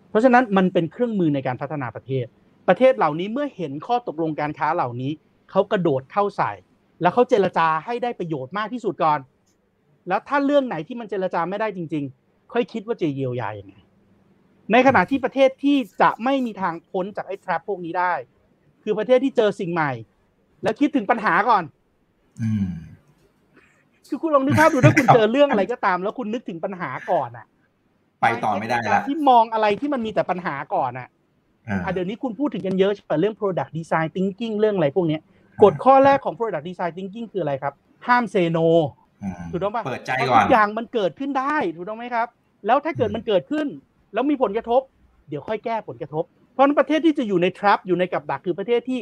เพราะฉะนั้นมันเป็นเครื่องมือในการพัฒนาประเทศ ประเทศเหล่านี้เมื่อเห็นข้อตกลงการค้าเหล่านี้เขากระโดดเข้าใส่ แล้วเขาเจรจาให้ได้ประโยชน์มากที่สุดก่อน แล้วถ้าเรื่องไหนที่มันเจรจาไม่ได้จริง ๆ ค่อยคิดว่าจะเยียวยาอย่างไงในขณะที่ประเทศที่จะไม่มีทางพ้นจากไอ้ trap พวกนี้ได้ คือประเทศที่เจอสิ่งใหม่ แล้วคิดถึงปัญหาก่อนอืมคือคุณลองนึกภาพดูถ้าคุณเจอเรื่องอะไรก็ตาม แล้วคุณนึกถึงปัญหาก่อนอะ ไปต่อไม่ได้กาละรที่มองอะไรที่มันมีแต่ปัญหาก่อนอะอ่าอะเดี๋ยวนี้คุณพูดถึงกันเยอะใช่ไหมเรื่อง product design thinking เรื่องอะไรพวกเนี้ยกฎข้อแรกของ product design thinking คืออะไรครับ ห้าม say no อืมถูกต้องปะเปิดใจเพราะก่อนทุกอย่างมันเกิดขึ้นได้ถูกต้องไหมครับ แล้วถ้าเกิดมันเกิดขึ้น แล้วมีผลกระทบ เดี๋ยวค่อยแก้ผลกระทบ เพราะฉะนั้นประเทศที่จะอยู่ใน trap อยู่ในกับดักคือประเทศที่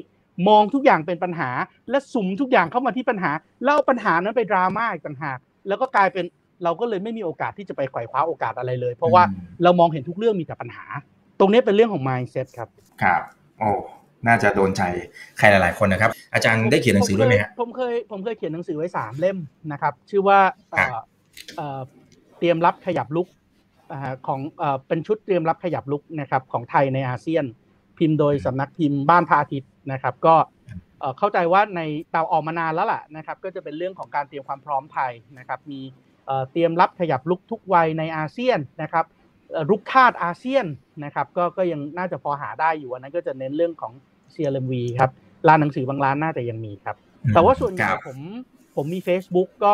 มองทุกอย่างเป็นปัญหา และสุ่มทุกอย่างเข้ามาที่ปัญหา แล้วเอาปัญหานั้นไปดราม่าอีกต่างหากแล้วก็กลายเป็นเราก็เลยไม่มีโอกาสที่จะไปไขว่คว้าโอกาสอะไรเลย เพราะว่าอืมเรามองเห็นทุกเรื่องมีแต่ปัญหา ตรงนี้เป็นเรื่องของ mindset ครับครับโอ้น่าจะโดนใจใครหลาย ๆ คนนะครับ อาจารย์ได้เขียนหนังสือด้วยไหมฮะผมเคยผมเคยเขียนหนังสือไว้สามเล่มนะครับ ชื่อว่าเอ่อเอ่อเตรียมรับขยับลุกอ่า ของเอ่อเป็นชุดเตรียมรับขยับลุกนะครับของไทยในอาเซียน พิมพ์โดยสำนักพิมพ์บ้านพระอาทิตย์นะครับ ก็เอ่อเข้าใจว่าในเตาออกมานานแล้วล่ะนะครับ ก็จะเป็นเรื่องของการเตรียมความพร้อมไทยนะครับ มีเอ่อเตรียมรับขยับลุกทุกวัยในอาเซียนนะครับเอ่อรุกคาดอาเซียนนะครับ ก็ก็ยังน่าจะพอหาได้อยู่อันนั้นก็จะเน้นเรื่องของ CLMV ครับร้านหนังสือบางร้านน่าจะยังมีครับ แต่ว่าส่วนใหญ่ครับผมผมมี Facebook ก็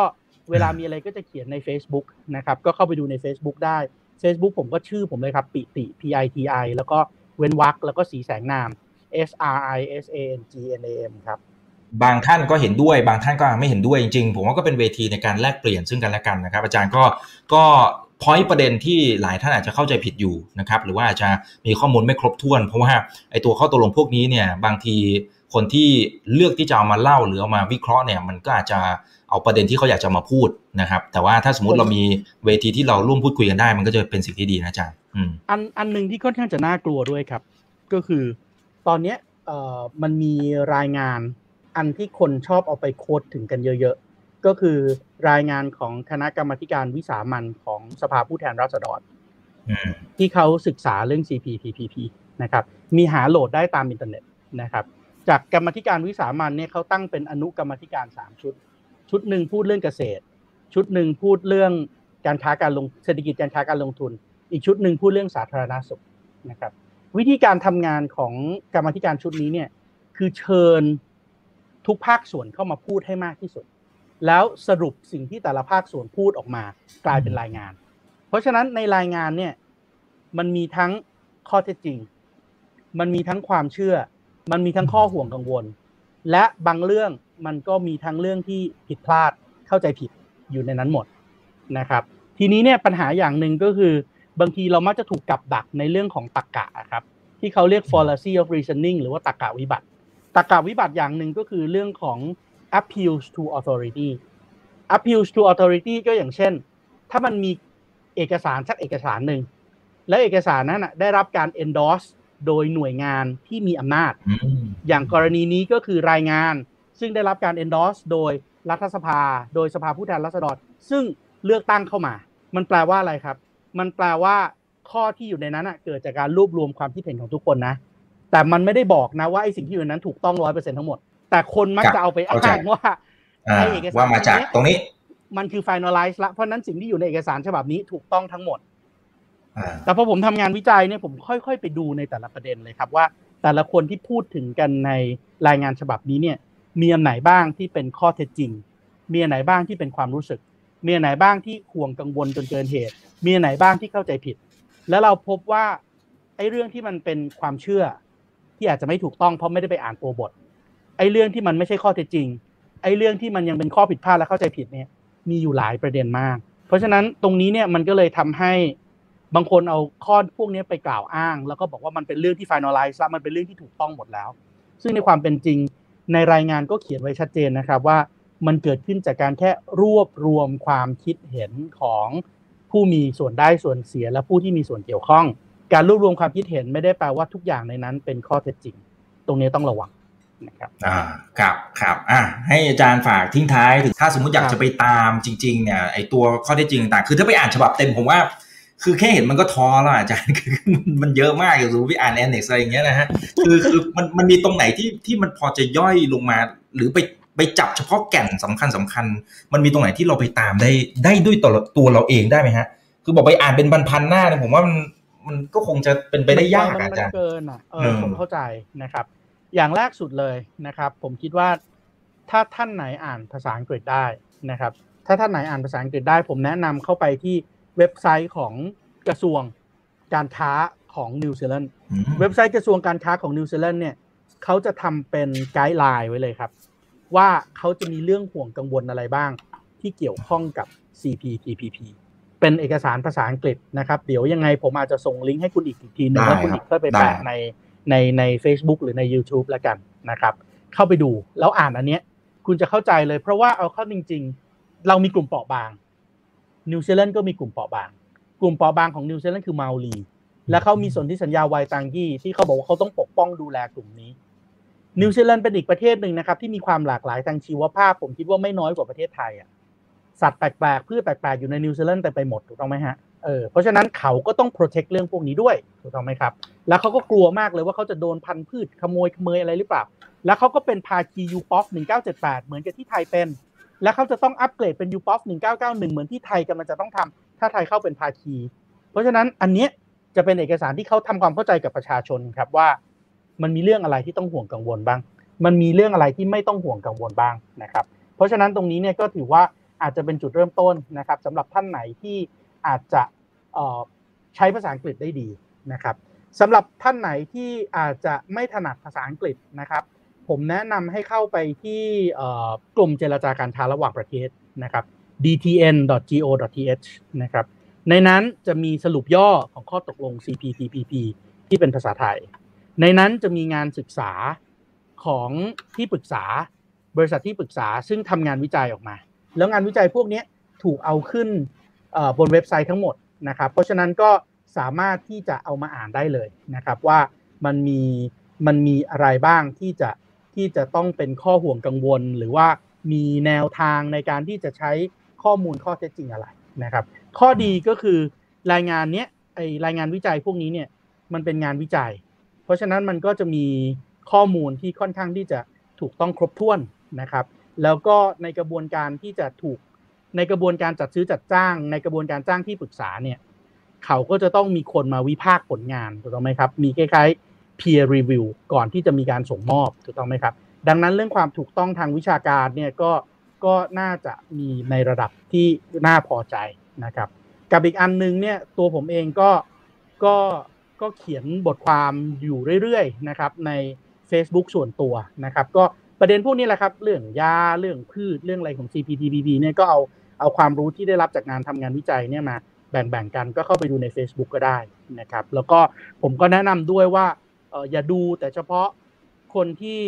เวลามีอะไรก็จะเขียนใน Facebook นะครับ ก็เข้าไปดูใน Facebook ได้ Facebook ผมก็ชื่อผมเลยครับ ปิติ P I T I แล้วก็เว้นวรรคแล้วก็สีแสงนาม S R I S A N G N A M ครับ บางท่านก็เห็นด้วยบางท่านก็ไม่เห็นด้วยจริงๆ ผมว่าก็เป็นเวทีในการแลกเปลี่ยนซึ่งกันและกันนะครับ อาจารย์ก็ก็พอยประเด็นที่หลายท่านอาจจะเข้าใจผิดอยู่นะครับหรือว่าอาจจะมีข้อมูลไม่ครบถ้วน เพราะว่าไอตัวข้อตกลงพวกนี้เนี่ยบางทีคนที่เลือกที่จะเอามาเล่าหรือเอามาวิเคราะห์เนี่ยมันก็อาจจะ เอาประเด็นที่เขาอยากจะมาพูดนะครับ แต่ว่าถ้าสมมติเรามีเวทีที่เราร่วมพูดคุยกันได้ มันก็จะเป็นสิ่งที่ดีนะอาจารย์อืมอันอันหนึ่งที่ค่อนข้างจะน่ากลัวด้วยครับ ก็คือตอนเนี้ยเอ่อมันมีรายงานอันที่คนชอบเอาไปโค้ดถึงกันเยอะๆ ก็คือรายงานของคณะกรรมาธิการวิสามันของสภาผู้แทนราษฎรอืมที่เขาศึกษาเรื่อง CPTPP นะครับมีหาโหลดได้ตามอินเทอร์เน็ตนะครับจากกรรมาธิการวิสามันเนี่ยเขาตั้งเป็นอนุกรรมาธิการ 3 ชุด ชุดหนึ่งพูดเรื่องเกษตร ชุดหนึ่งพูดเรื่องการค้าการลงเศรษฐกิจการค้าการลงทุน อีกชุดหนึ่งพูดเรื่องสาธารณสุขนะครับ วิธีการทำงานของกรรมธิการชุดนี้เนี่ยคือเชิญทุกภาคส่วนเข้ามาพูดให้มากที่สุด แล้วสรุปสิ่งที่แต่ละภาคส่วนพูดออกมากลายเป็นรายงาน เพราะฉะนั้นในรายงานเนี่ยมันมีทั้งข้อเท็จจริง มันมีทั้งความเชื่อ มันมีทั้งข้อห่วงกังวล และบางเรื่อง มันก็มีทั้งเรื่องที่ผิดพลาดเข้าใจผิดอยู่ในนั้นหมดนะครับ ทีนี้เนี่ยปัญหาอย่างหนึ่งก็คือบางทีเรามักจะถูกกับดักในเรื่องของตรรกะอะครับที่เขาเรียก fallacy of reasoning หรือว่าตรรกะวิบัติตรรกะวิบัติอย่างหนึ่งก็คือเรื่องของ appeals to authority appeals to authority ก็อย่างเช่น ถ้ามันมีเอกสารสักเอกสารหนึ่งและเอกสารนั้นนะได้รับการ endorse โดยหน่วยงานที่มีอำนาจอืมอย่างกรณีนี้ก็คือรายงาน ซึ่งได้รับการ endorse โดยรัฐสภา โดยสภาผู้แทนราษฎร ซึ่งเลือกตั้งเข้ามา มันแปลว่าอะไรครับ มันแปลว่าข้อที่อยู่ในนั้นนะเกิดจากการรวบรวมความคิดเห็นของทุกคนนะ แต่มันไม่ได้บอกนะว่าไอ้สิ่งที่อยู่ในนั้นถูกต้องร้อยเปอร์เซ็นทั้งหมด แต่คนมักจะเอาไปอ้างว่าอ่าไอ้เอกสารว่ามาจากตรงนี้ มันคือ finalize ละ เพราะฉะนั้นสิ่งที่อยู่ในเอกสารฉบับนี้ถูกต้องทั้งหมดอ่าแต่พอผมทำงานวิจัยเนี่ยผมค่อย ๆ ไปดูในแต่ละประเด็นเลยครับว่า แต่ละคนที่พูดถึงกันในรายงานฉบับนี้เนี่ย มีอันไหนบ้างที่เป็นข้อเท็จจริง มีอันไหนบ้างที่เป็นความรู้สึก มีอันไหนบ้างที่ห่วงกังวลจนเกินเหตุ มีอันไหนบ้างที่เข้าใจผิด แล้วเราพบว่าไอ้เรื่องที่มันเป็นความเชื่อ ที่อาจจะไม่ถูกต้องเพราะไม่ได้ไปอ่านตัวบท ไอ้เรื่องที่มันไม่ใช่ข้อเท็จจริง ไอ้เรื่องที่มันยังเป็นข้อผิดพลาดและเข้าใจผิดเนี่ย มีอยู่หลายประเด็นมาก เพราะฉะนั้นตรงนี้เนี่ยมันก็เลยทำให้บางคนเอาข้อพวกนี้ไปกล่าวอ้าง แล้วก็บอกว่ามันเป็นเรื่องที่ finalize แล้วมันเป็นเรื่องที่ถูกต้องหมดแล้ว ซึ่งในความเป็นจริง ในรายงานก็เขียนไว้ชัดเจนนะครับว่ามันเกิดขึ้นจากการแค่รวบรวมความคิดเห็นของผู้มีส่วนได้ส่วนเสียและผู้ที่มีส่วนเกี่ยวข้อง การรวบรวมความคิดเห็นไม่ได้แปลว่าทุกอย่างในนั้นเป็นข้อเท็จจริง ตรงนี้ต้องระวังนะครับอ่าครับครับอะให้อาจารย์ฝากทิ้งท้ายถึงถ้าสมมติอยากจะไปตามจริงๆเนี่ยไอตัวข้อเท็จจริงต่างคือถ้าไปอ่านฉบับเต็มผมว่า คือแค่เห็นมันก็ท้อแล้วอะอาจารย์คือมันมันเยอะมากอย่างสมมติไปอ่านแอนเน็กอะไรอย่างเงี้ยนะฮะคือคือมันมันมีตรงไหนที่ที่มันพอจะย่อยลงมา หรือไปไปจับเฉพาะแก่นสำคัญสำคัญ มันมีตรงไหนที่เราไปตามได้ได้ด้วยตัวตัวเราเองได้ไหมฮะ คือบอกไปอ่านเป็นพันๆหน้าเนี่ยผมว่ามันมันก็คงจะเป็นไปได้ยากมันอะอาจารย์เกินอะเออือมผมเข้าใจนะครับ อย่างแรกสุดเลยนะครับ ผมคิดว่าถ้าท่านไหนอ่านภาษาอังกฤษได้นะครับ ถ้าท่านไหนอ่านภาษาอังกฤษได้ ผมแนะนำเข้าไปที่ เว็บไซต์ของกระทรวงการค้าของนิวซีแลนด์อืมเว็บไซต์กระทรวงการค้าของนิวซีแลนด์เนี่ยเขาจะทำเป็น guideline ไว้เลยครับ ว่าเขาจะมีเรื่องห่วงกังวลอะไรบ้าง ที่เกี่ยวข้องกับ CPTPP เป็นเอกสารภาษาอังกฤษนะครับ เดี๋ยวยังไงผมอาจจะส่งลิงก์ให้คุณอีกอีกทีหนึงได้แล้วคุณครับอีกค่อยไปได้แปะในในใน Facebook หรือใน YouTube แล้วกันนะครับ เข้าไปดูแล้วอ่านอันเนี้ยคุณจะเข้าใจเลยเพราะว่าเอาเข้าจริง ๆ เรามีกลุ่มเปราะบาง นิวซีแลนด์ก็มีกลุ่มเปราะบาง กลุ่มเปราะบางของนิวซีแลนด์คือเมารีและเขามีสนธิสัญญาไวตังกี้ที่เขาบอกว่าเขาต้องปกป้องดูแลกลุ่มนี้ นิวซีแลนด์เป็นอีกประเทศหนึ่งนะครับ ที่มีความหลากหลายทางชีวภาพ ผมคิดว่าไม่น้อยกว่าประเทศไทยอะสัตว์แปลกๆพืชแปลกๆอยู่ในนิวซีแลนด์แต่ไปหมดถูกต้องไหมฮะเออเพราะฉะนั้นเขาก็ต้อง protect เรื่องพวกนี้ด้วยถูกต้องไหมครับ แล้วเขาก็กลัวมากเลยว่าเขาจะโดนพันธุ์พืชขโมยขโมยอะไรหรือเปล่า แล้วเขาก็เป็นภาคี UPOV 1978 เหมือนกับที่ไทยเป็น และเขาจะต้องอัปเกรดเป็น UPOV 1991 เหมือนที่ไทยกำลังจะต้องทำถ้าไทยเข้าเป็นภาคี เพราะฉะนั้นอันเนี้ยจะเป็นเอกสารที่เขาทำความเข้าใจกับประชาชนครับว่า มันมีเรื่องอะไรที่ต้องห่วงกังวลบ้าง มันมีเรื่องอะไรที่ไม่ต้องห่วงกังวลบ้างนะครับ เพราะฉะนั้นตรงนี้เนี่ยก็ถือว่าอาจจะเป็นจุดเริ่มต้นนะครับสำหรับท่านไหนที่อาจจะใช้ภาษาอังกฤษได้ดีนะครับสำหรับท่านไหนที่อาจจะไม่ถนัดภาษาอังกฤษนะครับ ผมแนะนำให้เข้าไปที่กลุ่มเจรจาการค้าระหว่างประเทศนะครับ dtn.go.th นะครับ ในนั้นจะมีสรุปย่อของข้อตกลง CPTPP ที่เป็นภาษาไทย ในนั้นจะมีงานศึกษาของที่ปรึกษาบริษัทที่ปรึกษาซึ่งทำงานวิจัยออกมา แล้วงานวิจัยพวกนี้ถูกเอาขึ้นบนเว็บไซต์ทั้งหมดนะครับ เพราะฉะนั้นก็สามารถที่จะเอามาอ่านได้เลยนะครับว่ามันมีมันมีอะไรบ้างที่จะ ที่จะต้องเป็นข้อห่วงกังวล หรือว่ามีแนวทางในการที่จะใช้ข้อมูลข้อเท็จจริงอะไรนะครับ ข้อดีก็คือรายงานเนี้ยไอรายงานวิจัยพวกนี้เนี่ยมันเป็นงานวิจัย เพราะฉะนั้นมันก็จะมีข้อมูลที่ค่อนข้างที่จะถูกต้องครบถ้วนนะครับ แล้วก็ในกระบวนการที่จะถูกในกระบวนการจัดซื้อจัดจ้าง ในกระบวนการจ้างที่ปรึกษาเนี่ยเขาก็จะต้องมีคนมาวิพากษ์ผลงานถูกต้องไหมครับ มีคล้ายๆ peer review ก่อนที่จะมีการส่งมอบถูกต้องไหมครับ ดังนั้นเรื่องความถูกต้องทางวิชาการเนี่ยก็ก็น่าจะมีในระดับที่น่าพอใจนะครับ กับอีกอันนึงเนี่ยตัวผมเองก็ก็ก็เขียนบทความอยู่เรื่อยๆนะครับใน Facebook ส่วนตัวนะครับ ก็ประเด็นพวกนี้แหละครับ เรื่องยาเรื่องพืชเรื่องอะไรของ CPTPP เนี่ยก็เอาเอาความรู้ที่ได้รับจากงานทำงานวิจัยเนี่ยมาแบ่งๆกันก็เข้าไปดูใน Facebook ก็ได้นะครับ แล้วก็ผมก็แนะนำด้วยว่า อย่าดูแต่เฉพาะคนที่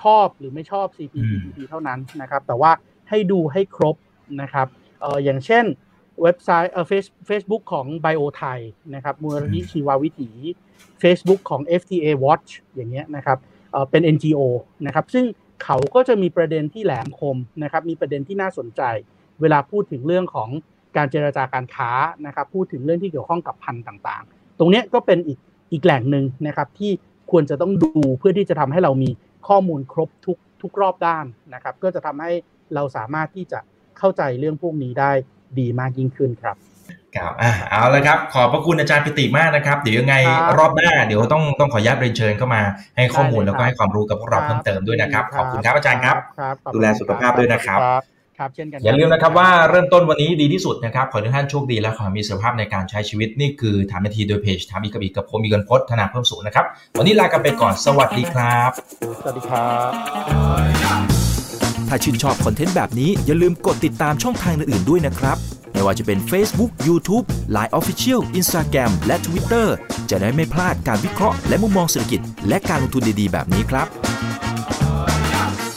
ชอบหรือไม่ชอบ CPTPP เท่านั้นนะครับ แต่ว่าให้ดูให้ครบนะครับอย่างเช่นเว็บไซต์เฟซเฟซบุ๊กของ Bio ไทยนะครับมูลนิธิชีววิถี Facebook ของ FTA Watch อย่างเงี้ยนะครับเป็น NGO นะครับ ซึ่งเขาก็จะมีประเด็นที่แหลมคมนะครับ มีประเด็นที่น่าสนใจ เวลาพูดถึงเรื่องของการเจรจาการค้านะครับ พูดถึงเรื่องที่เกี่ยวข้องกับพันธุ์ต่างๆ ตรงนี้ก็เป็นอีก อีกแหล่งหนึ่งนะครับที่ควรจะต้องดูเพื่อที่จะทำให้เรามีข้อมูลครบทุกทุกรอบด้านนะครับ ก็จะทำให้เราสามารถที่จะเข้าใจเรื่องพวกนี้ได้ดีมากยิ่งขึ้นครับครับอ่าเอาละครับ ขอบพระคุณอาจารย์ปิติมากนะครับ เดี๋ยวยังไงรอบหน้า เดี๋ยวต้องต้องขออนุญาตเรียนเชิญเข้ามาให้ข้อมูลแล้วก็ให้ความรู้กับพวกเราเพิ่มเติมด้วยนะครับ ขอบคุณครับอาจารย์ครับ ดูแลสุขภาพด้วยนะครับ ครับเช่นกันอย่าลืมนะครับว่าเริ่มต้นวันนี้ดีที่สุดนะครับ ขอให้ทุกท่านโชคดีและขอมีสุขภาพในการใช้ชีวิตนี่คือถามนาทีโดยเพจถามอีกกับอีกกับผมมีกันพจน์ธนาเพิ่มสูงนะครับ วันนี้ลากันไปก่อนสวัสดีครับ สวัสดีครับ ถ้าชื่นชอบคอนเทนต์แบบนี้อย่าลืมกดติดตามช่องทางอื่นๆด้วยนะครับไม่ว่าจะเป็น Facebook, YouTube, Line Official, Instagram และ Twitter จะได้ไม่พลาดการวิเคราะห์และมุมมองเศรษฐกิจ และการลงทุนดีๆ แบบนี้ครับ